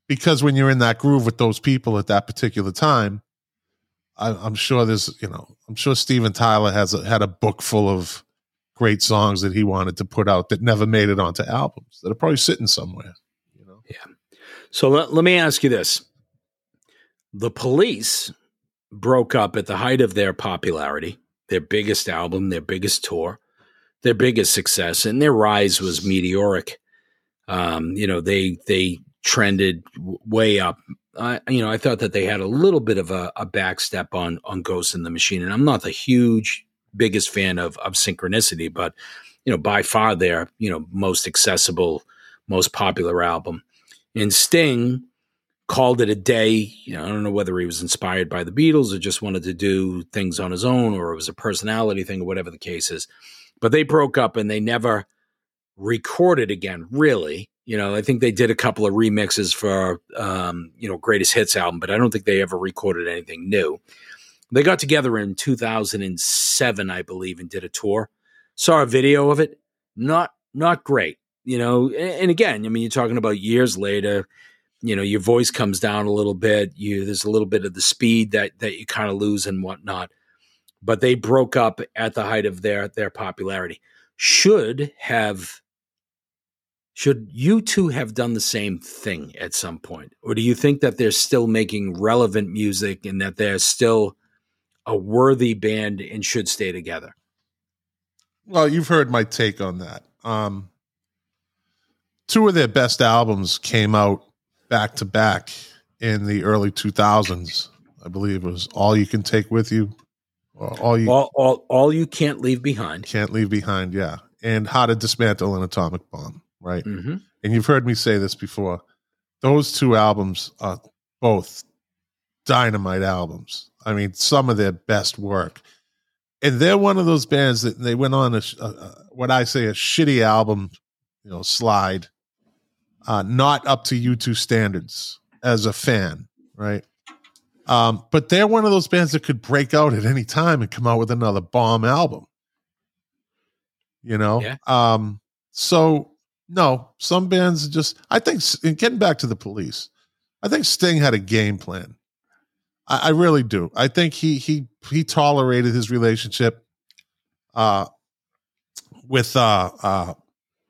because when you're in that groove with those people at that particular time, I, I'm sure there's, you know, I'm sure Steven Tyler has a, had a book full of great songs that he wanted to put out that never made it onto albums that are probably sitting somewhere. You know, yeah So let, let me ask you this. The police broke up at the height of their popularity, their biggest album, their biggest tour, their biggest success, and their rise was meteoric. Um, you know, they they trended way up. I, you know, I thought that they had a little bit of a, a backstep on on Ghost in the Machine, and I'm not the huge biggest fan of of Synchronicity, but you know, by far their you know most accessible, most popular album. And Sting called it a day. You know, I don't know whether he was inspired by the Beatles or just wanted to do things on his own, or it was a personality thing, or whatever the case is. But they broke up and they never recorded again. Really, you know, I think they did a couple of remixes for um, you know Greatest Hits album, but I don't think they ever recorded anything new. They got together in 2007, I believe, and did a tour. Saw a video of it. Not not great, you know. And, and again, I mean, you're talking about years later. You know, your voice comes down a little bit. You there's a little bit of the speed that that you kind of lose and whatnot. But they broke up at the height of their their popularity. Should have should U2 have done the same thing at some point? Or do you think that they're still making relevant music and that they're still a worthy band and should stay together? Well, you've heard my take on that. Um, two of their best albums came out back to back in the early 2000s. I believe it was All You Can Take With You, All You All, all, all you can't leave behind. Can't Leave Behind, yeah, and How to Dismantle an Atomic Bomb, right? hmm and you've heard me say this before. Those two albums are both dynamite albums. I mean some of their best work. And they're one of those bands that they went on a, a, a what i say a shitty album you know slide uh not up to u2 standards as a fan right um but they're one of those bands that could break out at any time and come out with another bomb album you know Yeah. um so no, some bands just. I think and getting back to the police, I think Sting had a game plan. I, I really do. I think he he he tolerated his relationship, uh, with uh uh,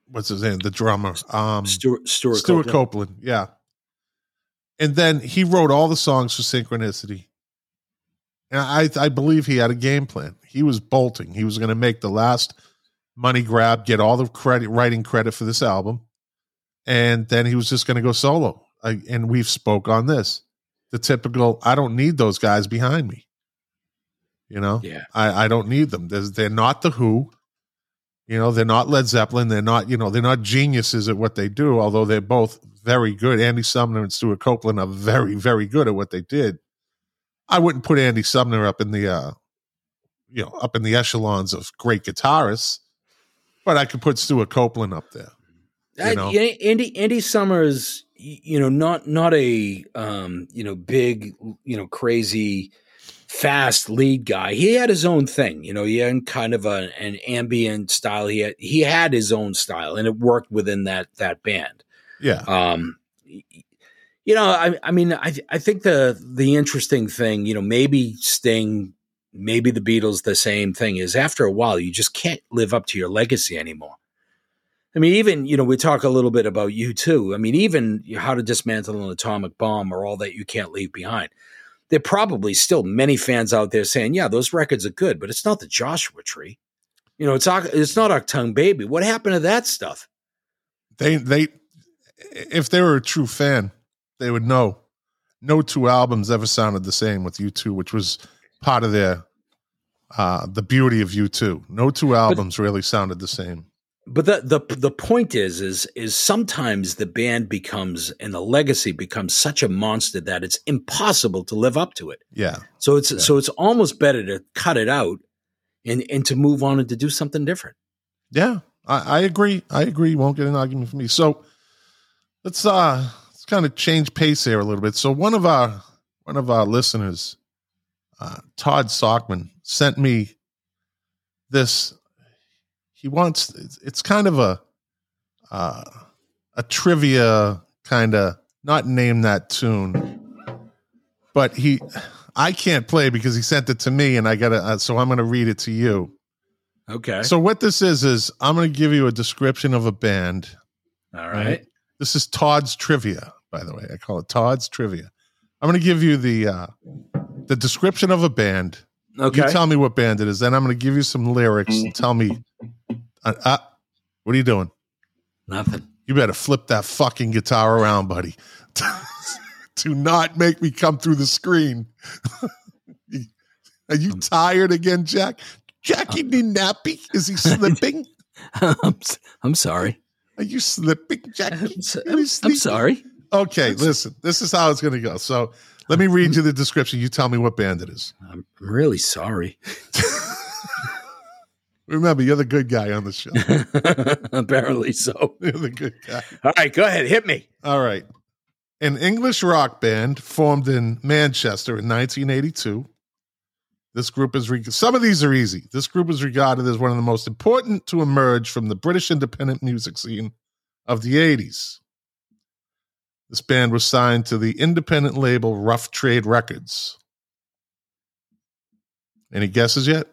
what's his name, the drummer, um, Stewart, Stewart, Stewart Copeland. Copeland. Yeah, and then he wrote all the songs for Synchronicity. And I I believe he had a game plan. He was bolting. He was going to make the last money grab, get all the credit, writing credit for this album, and then he was just going to go solo. I, and we've spoke on this, the typical. I don't need those guys behind me. You know, Yeah. I, I don't need them. There's, they're not the Who. You know, they're not Led Zeppelin. They're not, you know, they're not geniuses at what they do, although they're both very good. Andy Summers and Stewart Copeland are very, very good at what they did. I wouldn't put Andy Summers up in the, uh, you know, up in the echelons of great guitarists, but I could put Stewart Copeland up there. You know? Andy Andy Summers, you know, not not a um, you know big, you know, crazy, fast lead guy. He had his own thing. You know, he had kind of a, an ambient style. He had he had his own style, and it worked within that that band. Yeah. Um, you know, I I mean, I I think the the interesting thing, you know, maybe Sting, maybe the Beatles, the same thing is after a while, you just can't live up to your legacy anymore. I mean, even you know, we talk a little bit about U2. I mean, even how to dismantle an atomic bomb or all that you can't leave behind. There are probably still many fans out there saying, "Yeah, those records are good," but it's not the Joshua Tree. You know, it's it's not Achtung Baby. What happened to that stuff? They, they, if they were a true fan, they would know. No two albums ever sounded the same with U2, which was part of their, uh, the beauty of U2. No two albums really sounded the same. But the the the point is is is sometimes the band becomes and the legacy becomes such a monster that it's impossible to live up to it. Yeah. So it's so it's almost better to cut it out and and to move on and to do something different. Yeah, I, I agree. I agree. Won't get an argument from me. So let's uh let's kind of change pace here a little bit. So one of our one of our listeners, uh, Todd Sockman, sent me this. He wants it's, it's kind of a uh, a trivia kind of not name that tune, but he I can't play because he sent it to me and I gotta uh, so I'm gonna read it to you. Okay. So what this is is I'm going to give you a description of a band. All right. This is Todd's trivia, by the way. I call it Todd's trivia. I'm going to give you the uh, the description of a band. Okay. You tell me what band it is. Then I'm going to give you some lyrics and tell me. Uh, uh, what are you doing? Nothing. You better flip that fucking guitar around, buddy. Do not make me come through the screen. Are you tired again, Jack? Jackie need nappy? Is he slipping? I'm, I'm sorry. Are you slipping, Jackie? I'm, s- Are you I'm, I'm sorry. Okay, listen. This is how it's going to go. So let me read you the description. You tell me what band it is. I'm really sorry. Remember, you're the good guy on the show. Apparently so. You're the good guy. All right, go ahead. Hit me. All right. An English rock band formed in Manchester in 1982 This group is reg- some of these are easy. This group is regarded as one of the most important to emerge from the British independent music scene of the 80s. This band was signed to the independent label Rough Trade Records. Any guesses yet?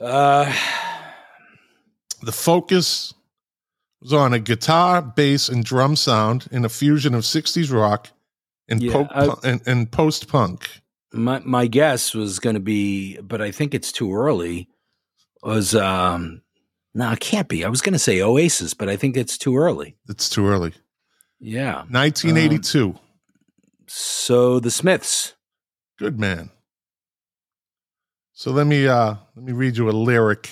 Uh, The focus was on a guitar, bass, and drum sound in a fusion of 60s rock and, Yeah, po- I- and, and post punk. My my guess was going to be, but I think it's too early. Was um, no, it can't be. I was going to say Oasis, but I think it's too early. It's too early. Yeah. 1982. So the Smiths. Good man. So let me uh let me read you a lyric.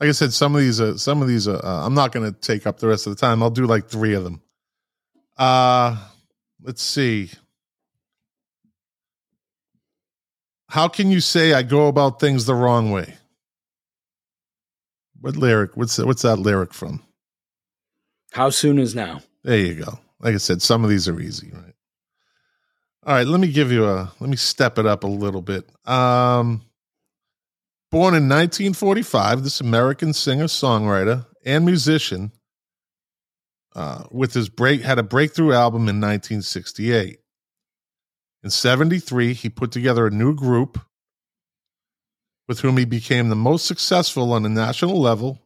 Like I said, some of these are some of these are uh, I'm not going to take up the rest of the time. I'll do like 3 of them. Uh let's see. How can you say I go about things the wrong way? What lyric? What's what's that lyric from? How soon is now? There you go. Like I said, some of these are easy, right? All right, let me give you a let me step it up a little bit. Um born in 1945, this American singer-songwriter and musician uh, with his break had a breakthrough album in 1968. In 73, he put together a new group with whom he became the most successful on a national level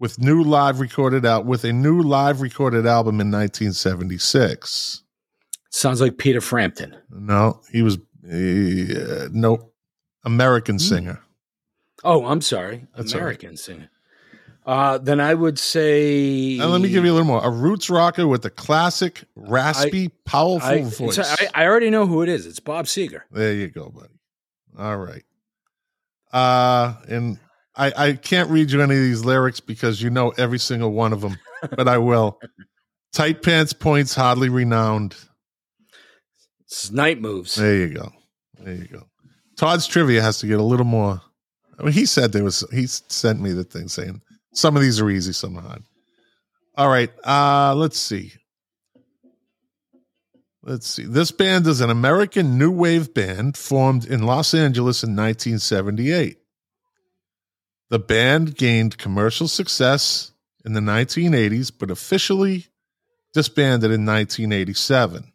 with new live recorded out with a new live recorded album in 1976. Sounds like Peter Frampton. No, he was uh, no American singer. Oh, I'm sorry, That's all right. American singer. Uh, then I would say. Now let me give you a little more. A roots rocker with a classic, raspy, powerful I, voice. I, I already know who it is. It's Bob Seger. There you go, buddy. All right. Uh and I I can't read you any of these lyrics because you know every single one of them, but I will. Tight pants points hardly renowned. Night moves. There you go. There you go. Todd's trivia has to get a little more. I mean, he said there was. He sent me the thing saying some of these are easy, some are hard. All right. Uh, let's see. Let's see. This band is an American new wave band formed in Los Angeles in 1978. The band gained commercial success in the 1980s, but officially disbanded in 1987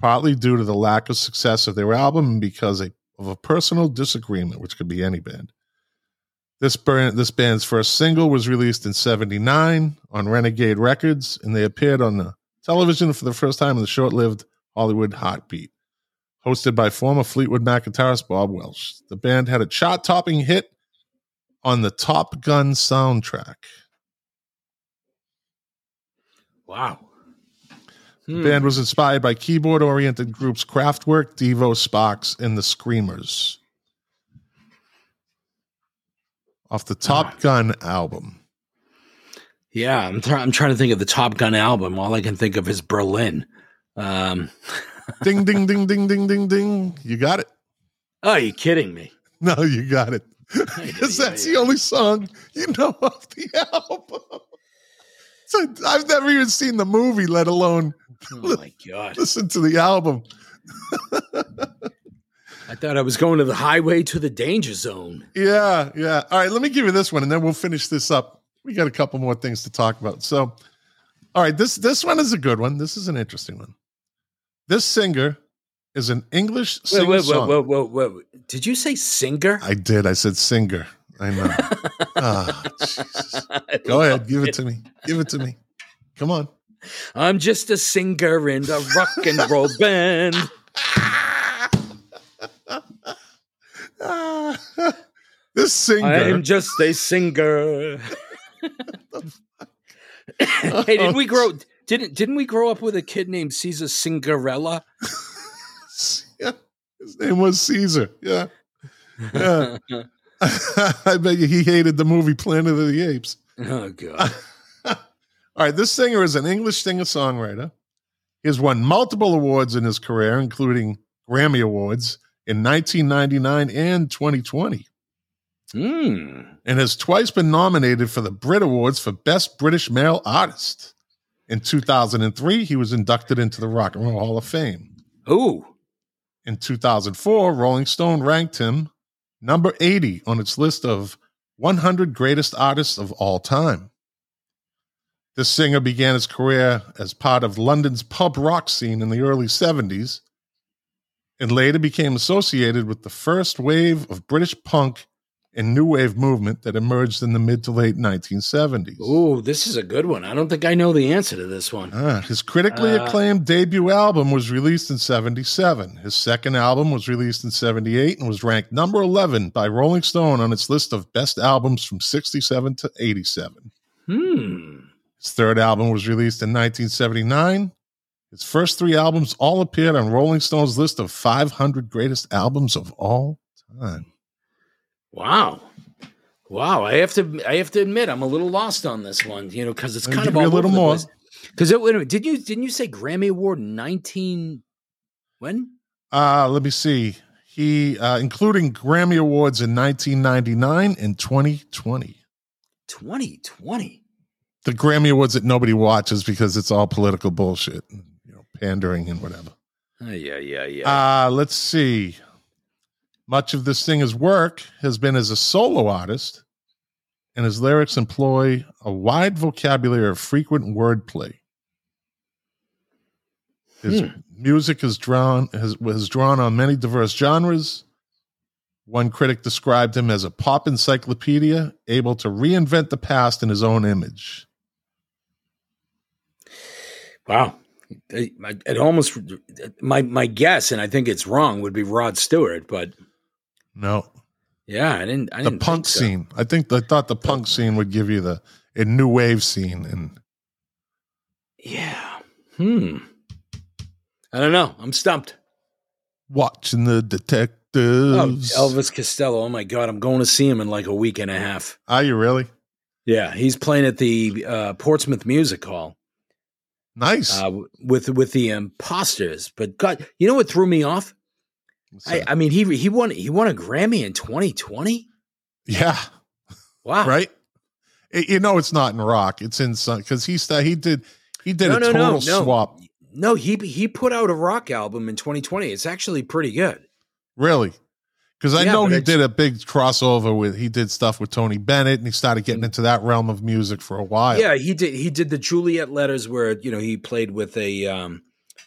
partly due to the lack of success of their album and because of a personal disagreement, which could be any band. This, band, this band's first single was released in 79 on Renegade Records, and they appeared on the television for the first time in the short lived Hollywood Heartbeat, hosted by former Fleetwood Mac guitarist Bob Welch. The band had a chart topping hit on the Top Gun soundtrack. Wow. The Hmm. band was inspired by keyboard oriented groups Kraftwerk, Devo, Sparks, and the Screamers. Off the Top Gun album. Yeah, I'm, I'm trying to think of the Top Gun album. All I can think of is Berlin. Um, ding, ding, ding, ding, ding, ding, ding. You got it. oh, you kidding me? No, you got it. Because that's the only song you know off the album. So I've never even seen the movie, let alone Oh my god! listen to the album. I thought I was going to the highway to the danger zone. Yeah, yeah. All right, let me give you this one, and then we'll finish this up. We got a couple more things to talk about. So, all right, this this one is a good one. This is an interesting one. This singer is an English singer. wait, wait, wait, wait, wait, wait. Did you say singer? I did. I said singer. I know. Ah, Jesus. Go ahead, give it to me. Give it to me. Come on. I'm just a singer in a rock and roll band. Ah, this singer. I'm just a singer. hey, didn't we grow? Didn't didn't we grow up with a kid named Caesar Cinderella? yeah, his name was Caesar. Yeah. Yeah. I bet you he hated the movie Planet of the Apes. oh god. All right, this singer is an English singer songwriter. He has won multiple awards in his career, including Grammy Awards in 1999 and 2020, Hmm. and has twice been nominated for the Brit Awards for Best British Male Artist. In 2003, he was inducted into the Rock and Roll Hall of Fame. Ooh. In 2004, Rolling Stone ranked him number 80 on its list of 100 greatest artists of all time. The singer began his career as part of London's pub rock scene in the early 70s and later became associated with the first wave of British punk and new wave movement that emerged in the mid to late 1970s. Ooh, this is a good one. I don't think I know the answer to this one. Ah, his critically Uh, acclaimed debut album was released in 77. His second album was released in 78 and was ranked number 11 by Rolling Stone on its list of best albums from 67 to 87. Hmm. His third album was released in 1979. His first three albums all appeared on Rolling Stone's list of 500 greatest albums of all time. Wow. Wow. I have to I have to admit I'm a little lost on this one, you know, because it's I'll kind of you a little more. Because it wait a minute, did you didn't you say Grammy Award 19 when? Uh, let me see. He, uh, including Grammy Awards in 1999 and 2020. 2020. The Grammy Awards that nobody watches because it's all political bullshit, and, you know, pandering and whatever. Oh, yeah, yeah, yeah. Uh, let's see. Much of this singer's work has been as a solo artist, and his lyrics employ a wide vocabulary of frequent wordplay. His music is drawn has was drawn on many diverse genres. One critic described him as a pop encyclopedia, able to reinvent the past in his own image. wow. It, almost my my guess, and I think it's wrong, would be Rod Stewart, but No, yeah, I didn't. I the didn't punk so. scene. I think I thought the punk scene would give you the a new wave scene, and Yeah. Hmm. I don't know. I'm stumped. watching the detectives. Oh. Elvis Costello. Oh my God, I'm going to see him in like a week and a half. Are you really Yeah, he's playing at the uh, Portsmouth Music Hall nice? uh, with with the Imposters. But God, you know what threw me off? I, I mean, he he won he won a Grammy in 2020. yeah, Wow, right. It- you know, it's not in rock. It's in some because he he did he did No, a no, total no. swap. No, he he put out a rock album in 2020. It's actually pretty good. Really? Because I Yeah, know he did a big crossover with he did stuff with Tony Bennett and he started Mm. getting into that realm of music for a while. Yeah, he did. He did the Juliet Letters, where you know he played with a um,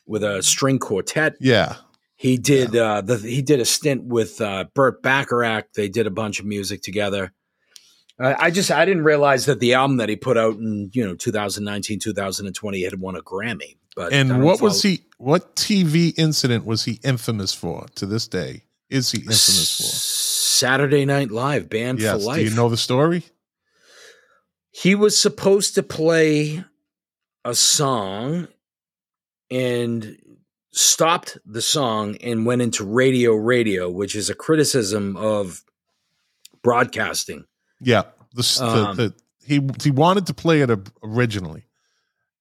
with a string quartet. Yeah. He did uh, the he did a stint with uh, Burt Bacharach. They did a bunch of music together. I I just I didn't realize that the album that he put out in you know 2019 2020 had won a Grammy. But And what was he? What TV incident was he infamous for to this day? Is he infamous Saturday Night Live band for? Yes. for life. Do you know the story? he was supposed to play a song and stopped the song and went into radio radio which is a criticism of broadcasting Yeah. The, s- the- Um, the, he he wanted to play it originally,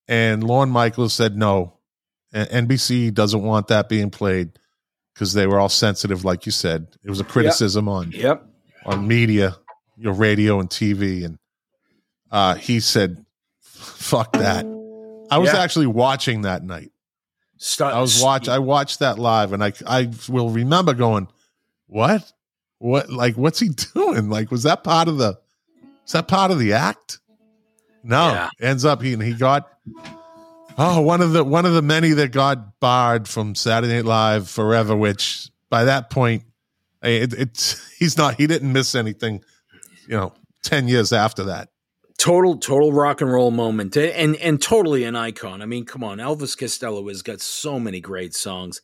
and Lorne Michaels said no. NBC doesn't want that being played because they were all sensitive, like you said. It was a criticism on yep on media, your radio and TV, and uh, he said, "Fuck that." I was Yeah. actually watching that night. Stop, I was watch. I watched that live, and I I will remember going, "What? What? Like, what's he doing? Like, was that part of the? Is that part of the act?" No. Yeah. Ends up he and he got. Oh, one of the one of the many that got barred from Saturday Night Live forever. Which by that point, it, it's he's not. He didn't miss anything. You know, ten years after that. total total rock and roll moment and and totally an icon i mean come on elvis costello has got so many great songs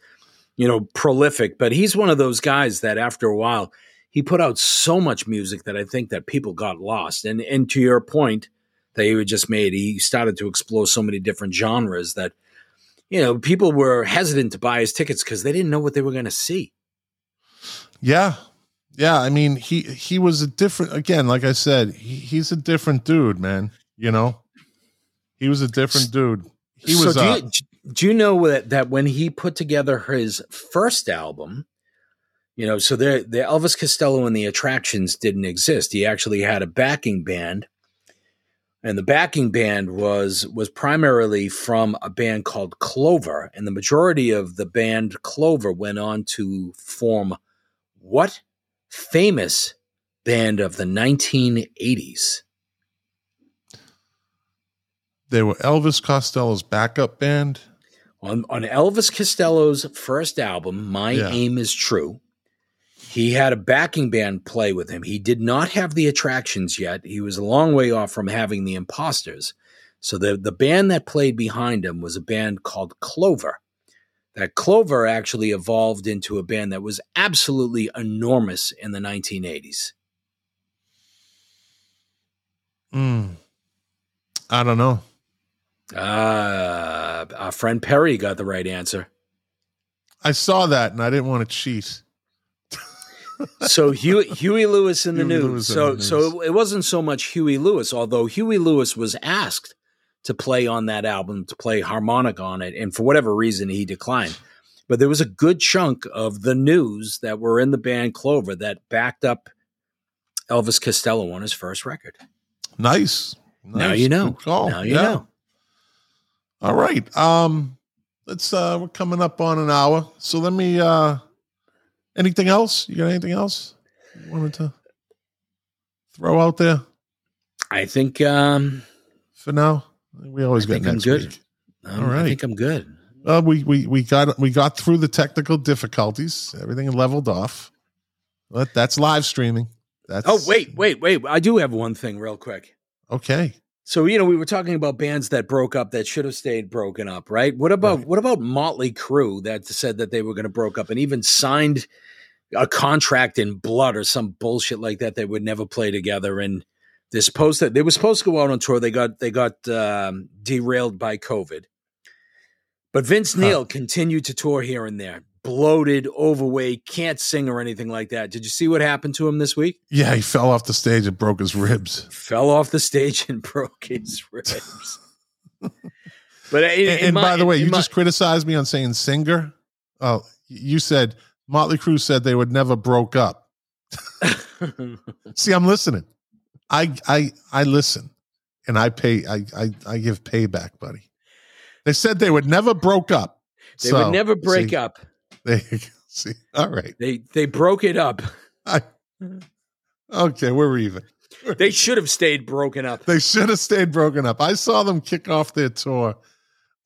you know prolific but he's one of those guys that after a while he put out so much music that i think that people got lost and and to your point that he had just made he started to explore so many different genres that you know people were hesitant to buy his tickets because they didn't know what they were going to see Yeah. Yeah, I mean, he he was a different again, like I said, he, he's a different dude, man, you know? He was a different dude. He was so do, uh, you, do you know that, that when he put together his first album, you know, so the Elvis Costello and the Attractions didn't exist. He actually had a backing band and the backing band was was primarily from a band called Clover, and the majority of the band Clover went on to form what famous band of the 1980s? They were Elvis Costello's backup band. On on Elvis Costello's first album, My Yeah. Aim Is True, he had a backing band play with him. He did not have the attractions yet. He was a long way off from having the imposters. So the the band that played behind him was a band called Clover. That Clover actually evolved into a band that was absolutely enormous in the 1980s. Mm. I don't know. Uh, our friend Perry got the right answer. I saw that and I didn't want to cheat. So Huey, Huey Lewis in the Huey news. Lewis so the so news. it, it wasn't so much Huey Lewis, although Huey Lewis was asked to play on that album, to play harmonic on it, and for whatever reason he declined. But there was a good chunk of the news that were in the band Clover that backed up Elvis Costello on his first record. Nice. Now you know. Now you Yeah. know. All right. Um, let's uh we're coming up on an hour. So let me uh anything else? You got anything else you wanted to throw out there I think um for now? We always I got think I'm good. week. um, All right. I think I'm good. Uh, we we we got we got through the technical difficulties. Everything leveled off. But that's live streaming. That's Oh wait, wait, wait! I do have one thing real quick. Okay. So you know we were talking about bands that broke up that should have stayed broken up, right? What about Right. what about Motley Crue that said that they were going to broke up and even signed a contract in blood or some bullshit like that? They would never play together, and they're supposed to. They were supposed to go out on tour. They got they got um, derailed by COVID, but Vince Huh. Neil continued to tour here and there. Bloated, overweight, can't sing or anything like that. Did you see what happened to him this week? Yeah, he fell off the stage and broke his ribs. fell off the stage and broke his ribs. but in, And, in my- by the way, you my- just criticized me on saying singer. Oh, you said Motley Crue said they would never broke up. See, I'm listening. I I I listen, and I pay. I I, I give payback, buddy. They said they would never broke up. they So, would never break see, up. They see. All right. They they broke it up. I, okay, we're even. They should have stayed broken up. They should have stayed broken up. I saw them kick off their tour,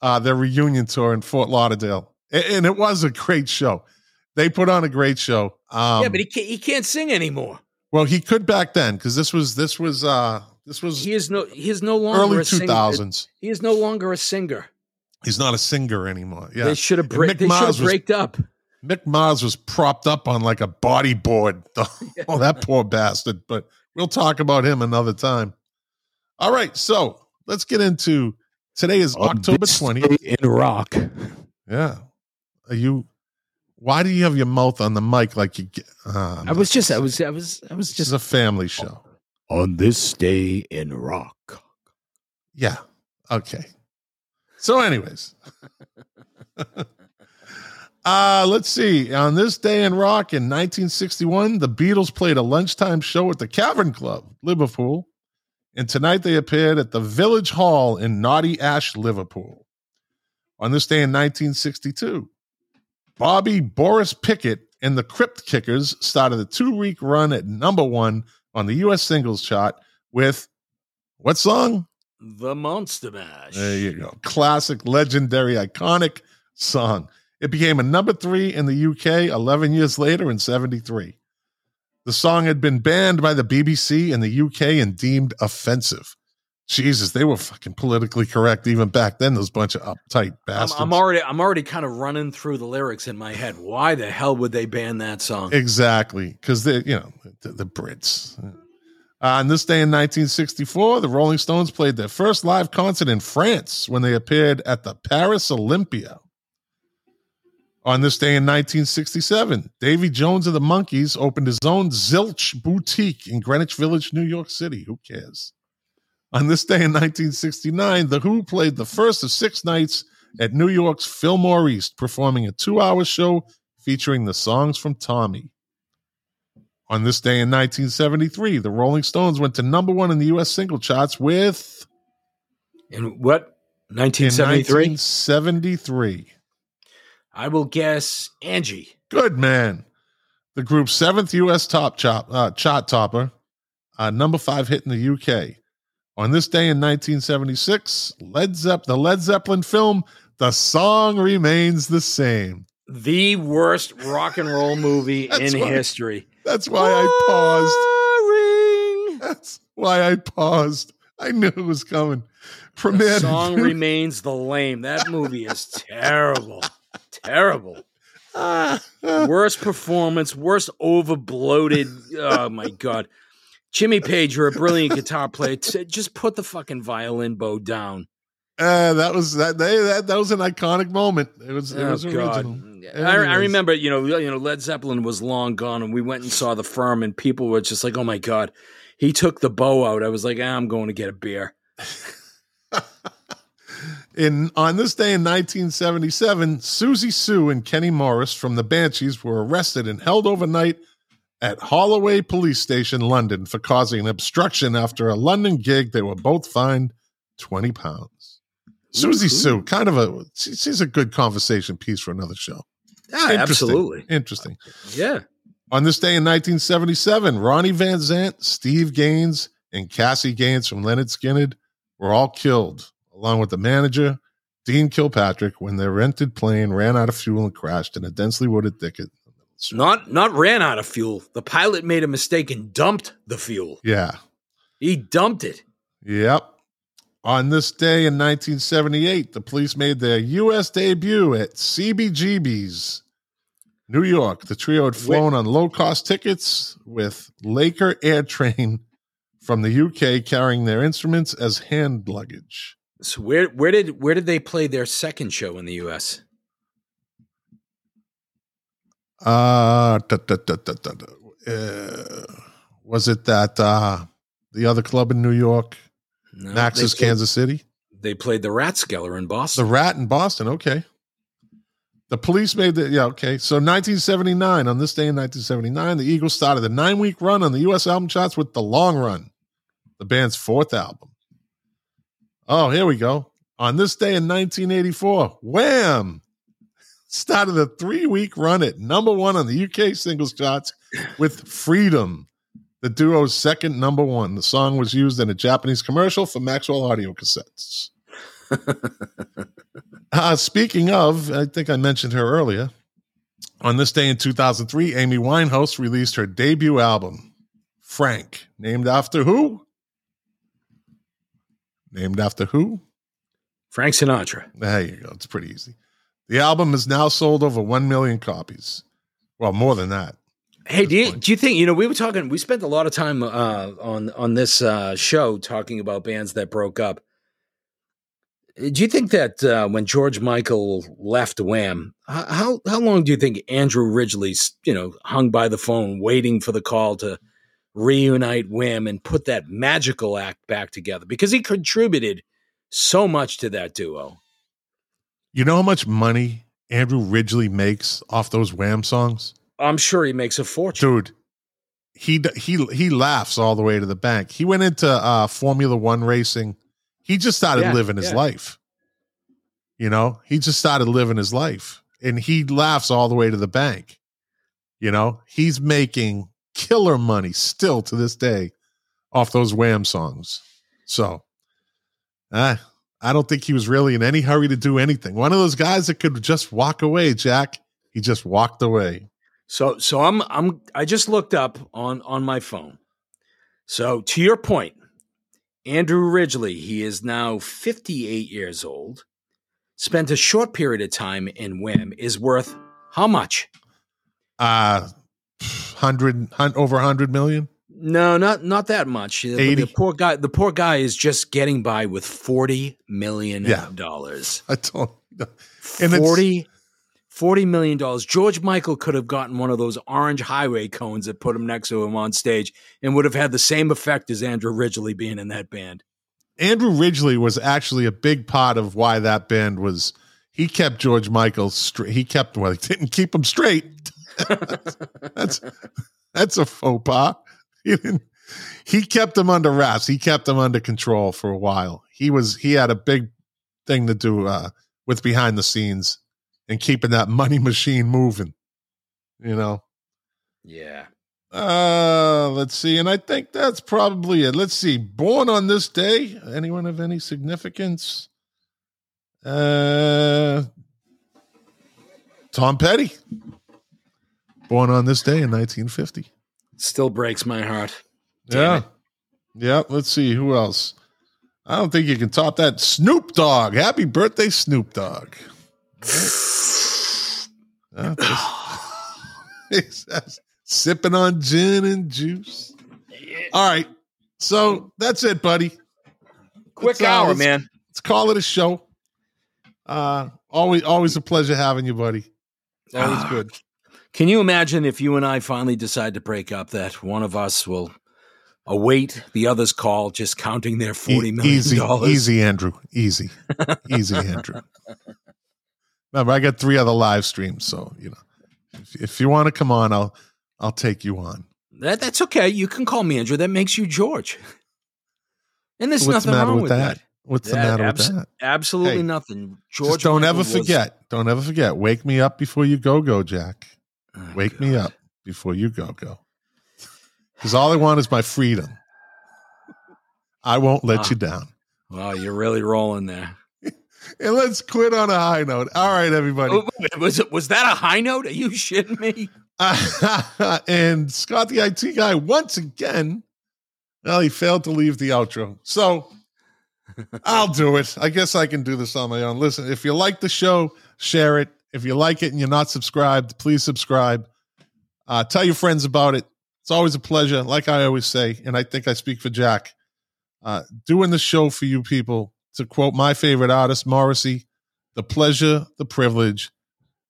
uh, their reunion tour in Fort Lauderdale, A- and, it was a great show. They put on a great show. Um, yeah, but he can't, he can't sing anymore. well, he could back then because this was this was uh this was He is no he is no longer early a two singer. thousands. He is no longer a singer. He's not a singer anymore. Yeah, They should have And break, they should have was- braked up. Mick Mars was propped up on like a bodyboard. oh, that poor bastard. But we'll talk about him another time. All right, so let's get into today is October twentieth. in rock. Yeah. Are you? Why do you have your mouth on the mic like you? Get, uh, I was just I was I was I was This is just a family show. on this day in rock. Yeah. Okay. So, anyways, uh, let's see. On this day in rock in 1961, the Beatles played a lunchtime show at the Cavern Club, Liverpool, and tonight they appeared at the Village Hall in Knotty Ash, Liverpool. On this day in 1962, Bobby Boris Pickett and the Crypt Kickers started a two-week run at number one on the U.S. singles chart with what song? The Monster Mash. There you go. Classic, legendary, iconic song. It became a number three in the UK 11 years later in 73. The song had been banned by the BBC in the UK and deemed offensive. Jesus, they were fucking politically correct even back then, those bunch of uptight I'm, bastards. I'm already I'm already kind of running through the lyrics in my head. Why the hell would they ban that song? Exactly, because they, you know, the, the Brits. Uh, on this day in 1964, the Rolling Stones played their first live concert in France when they appeared at the Paris Olympia. On this day in 1967, Davy Jones of the Monkees opened his own Zilch boutique in Greenwich Village, New York City. Who cares? On this day in 1969, The Who played the first of six nights at New York's Fillmore East, performing a two hour show featuring the songs from Tommy. On this day in 1973, the Rolling Stones went to number one in the U.S. single charts with In what? 1973? 1973. I will guess Angie. Good man. The group's seventh U.S. top chop, uh, chart topper, uh, number five hit in the UK. On this day in 1976, Led Zepp, the Led Zeppelin film, the song remains the same. The worst rock and roll movie in why- history. That's why I paused. That's why I paused. I knew it was coming. From the song remains the lame. That movie is terrible. terrible. Worst performance, worst over bloated. Oh my god. Jimmy Page, you're a brilliant guitar player. Just put the fucking violin bow down. Uh, that was that, they, that that was an iconic moment. It was it Oh was god. original. I, I remember, you know, you know, Led Zeppelin was long gone, and we went and saw the firm, and people were just like, "Oh my god." He took the bow out. I was like, ah, I'm going to get a beer. In on this day in 1977, Siouxsie Sioux and Kenny Morris from the Banshees were arrested and held overnight at Holloway Police Station, London, for causing an obstruction after a London gig. They were both fined 20 pounds. Siouxsie. Sioux, kind of a she's a good conversation piece for another show. Yeah, Interesting. absolutely. Interesting. Yeah. On this day in 1977, Ronnie Van Zant, Steve Gaines, and Cassie Gaines from Lynyrd Skynyrd were all killed, along with the manager, Dean Kilpatrick, when their rented plane ran out of fuel and crashed in a densely wooded thicket. Not not ran out of fuel. The pilot made a mistake and dumped the fuel. Yeah. He dumped it. Yep. On this day in 1978, the police made their U.S. debut at CBGB's, New York. The trio had flown on low cost tickets with Laker Air Train from the UK carrying their instruments as hand luggage. So where where did where did they play their second show in the U.S.? Uh, da, da, da. Uh, was it that uh, the other club in New York, No, Max's played- Kansas City? They played the Rathskeller in Boston. The Rat in Boston. Okay. The police made the yeah okay. So 1979 on this day in 1979, the Eagles started a nine week run on the U.S. album charts with the Long Run, the band's fourth album. Oh, here we go. On this day in 1984, Wham started a three week run at number one on the UK singles charts with Freedom, the duo's second number one. The song was used in a Japanese commercial for Maxell audio cassettes. Uh, speaking of, I think I mentioned her earlier. On this day in 2003, Amy Winehouse released her debut album, Frank, named after who? Named after who? Frank Sinatra. There you go. It's pretty easy. The album has now sold over 1 million copies. Well, more than that. Hey, do you, point. do you think you know we were talking? We spent a lot of time uh, on on this uh, show talking about bands that broke up. Do you think that uh, when George Michael left Wham, how how long do you think Andrew Ridgeley, you know, hung by the phone waiting for the call to reunite Wham and put that magical act back together? Because he contributed so much to that duo. You know how much money Andrew Ridgeley makes off those Wham songs? I'm sure he makes a fortune. dude he he he laughs all the way to the bank. He went into uh formula one racing. He just started Yeah, living his yeah. life. You know? He just started living his life. And he laughs all the way to the bank. You know? He's making killer money still to this day off those wham songs. So uh, i don't think he was really in any hurry to do anything one of those guys that could just walk away jack he just walked away So so I'm I'm I just looked up on on my phone. So to your point, Andrew Ridgeley, he is now 58 years old. Spent a short period of time in Wham is worth how much? uh hundred hun- over a hundred million No, not not that much. Uh, the- The, poor guy the poor guy is just getting by with 40 million Yeah. dollars. i don't And 40 $40 million. George Michael could have gotten one of those orange highway cones that put him next to him on stage and would have had the same effect as Andrew Ridgeley being in that band. andrew ridgeley was actually a big part of why that band was he kept george michael straight he kept well he didn't keep him straight that's that's a faux pas. He kept them under wraps. He kept them under control for a while. He was he had a big thing to do uh, with behind the scenes and keeping that money machine moving. You know. Yeah. Uh, let's see, and I think that's probably it. Let's see. Born on this day. Anyone of any significance? Uh, Tom Petty. Born on this day in 1950. Still breaks my heart. Damn yeah. it. Yeah. Let's see who else. I don't think you can top that. Snoop Dogg. Happy birthday, Snoop Dogg. Uh, he says, sipping on gin and juice. All right. So that's it, buddy. Quick That's, uh, hour, let's- man. Let's call it a show. Uh always always a pleasure having you, buddy. Always Ah. good. Can you imagine if you and I finally decide to break up that one of us will await the other's call, just counting their forty E- easy, dollars? easy, Andrew. Easy. easy, Andrew. Remember, I got three other live streams, so you know. If, if you want to come on, I'll I'll take you on. That, that's okay. You can call me Andrew. That makes you George. And there's What's the nothing matter wrong with with that? What's the matter abs- with that? Absolutely Hey, nothing. George don't Michael ever was- forget. Don't ever forget. Wake me up before you go, go, Jack. Oh, Wake me up before you go, go. Because all I want is my freedom. I won't let you down. Wow, you're really rolling there. And let's quit on a high note. All right, everybody. Oh, was it was that a high note? Are you shitting me? and Scott, the IT guy, once again, well, he failed to leave the outro. So I'll do it. I guess I can do this on my own. Listen, if you like the show, share it. If you like it and you're not subscribed, please subscribe. Uh, tell your friends about it. It's always a pleasure, like I always say, and I think I speak for Jack. Uh, doing the show for you people, to quote my favorite artist, Morrissey, the pleasure, the privilege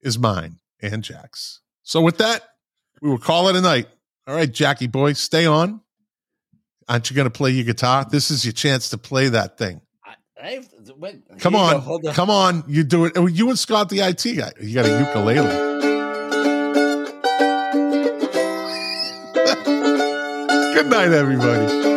is mine and Jack's. So with that, we will call it a night. All right, Jackie boy, stay on. Aren't you going to play your guitar? This is your chance to play that thing. Come on, come on, you do it. Oh, You and Scott, the IT guy, you got a ukulele. Good night, everybody.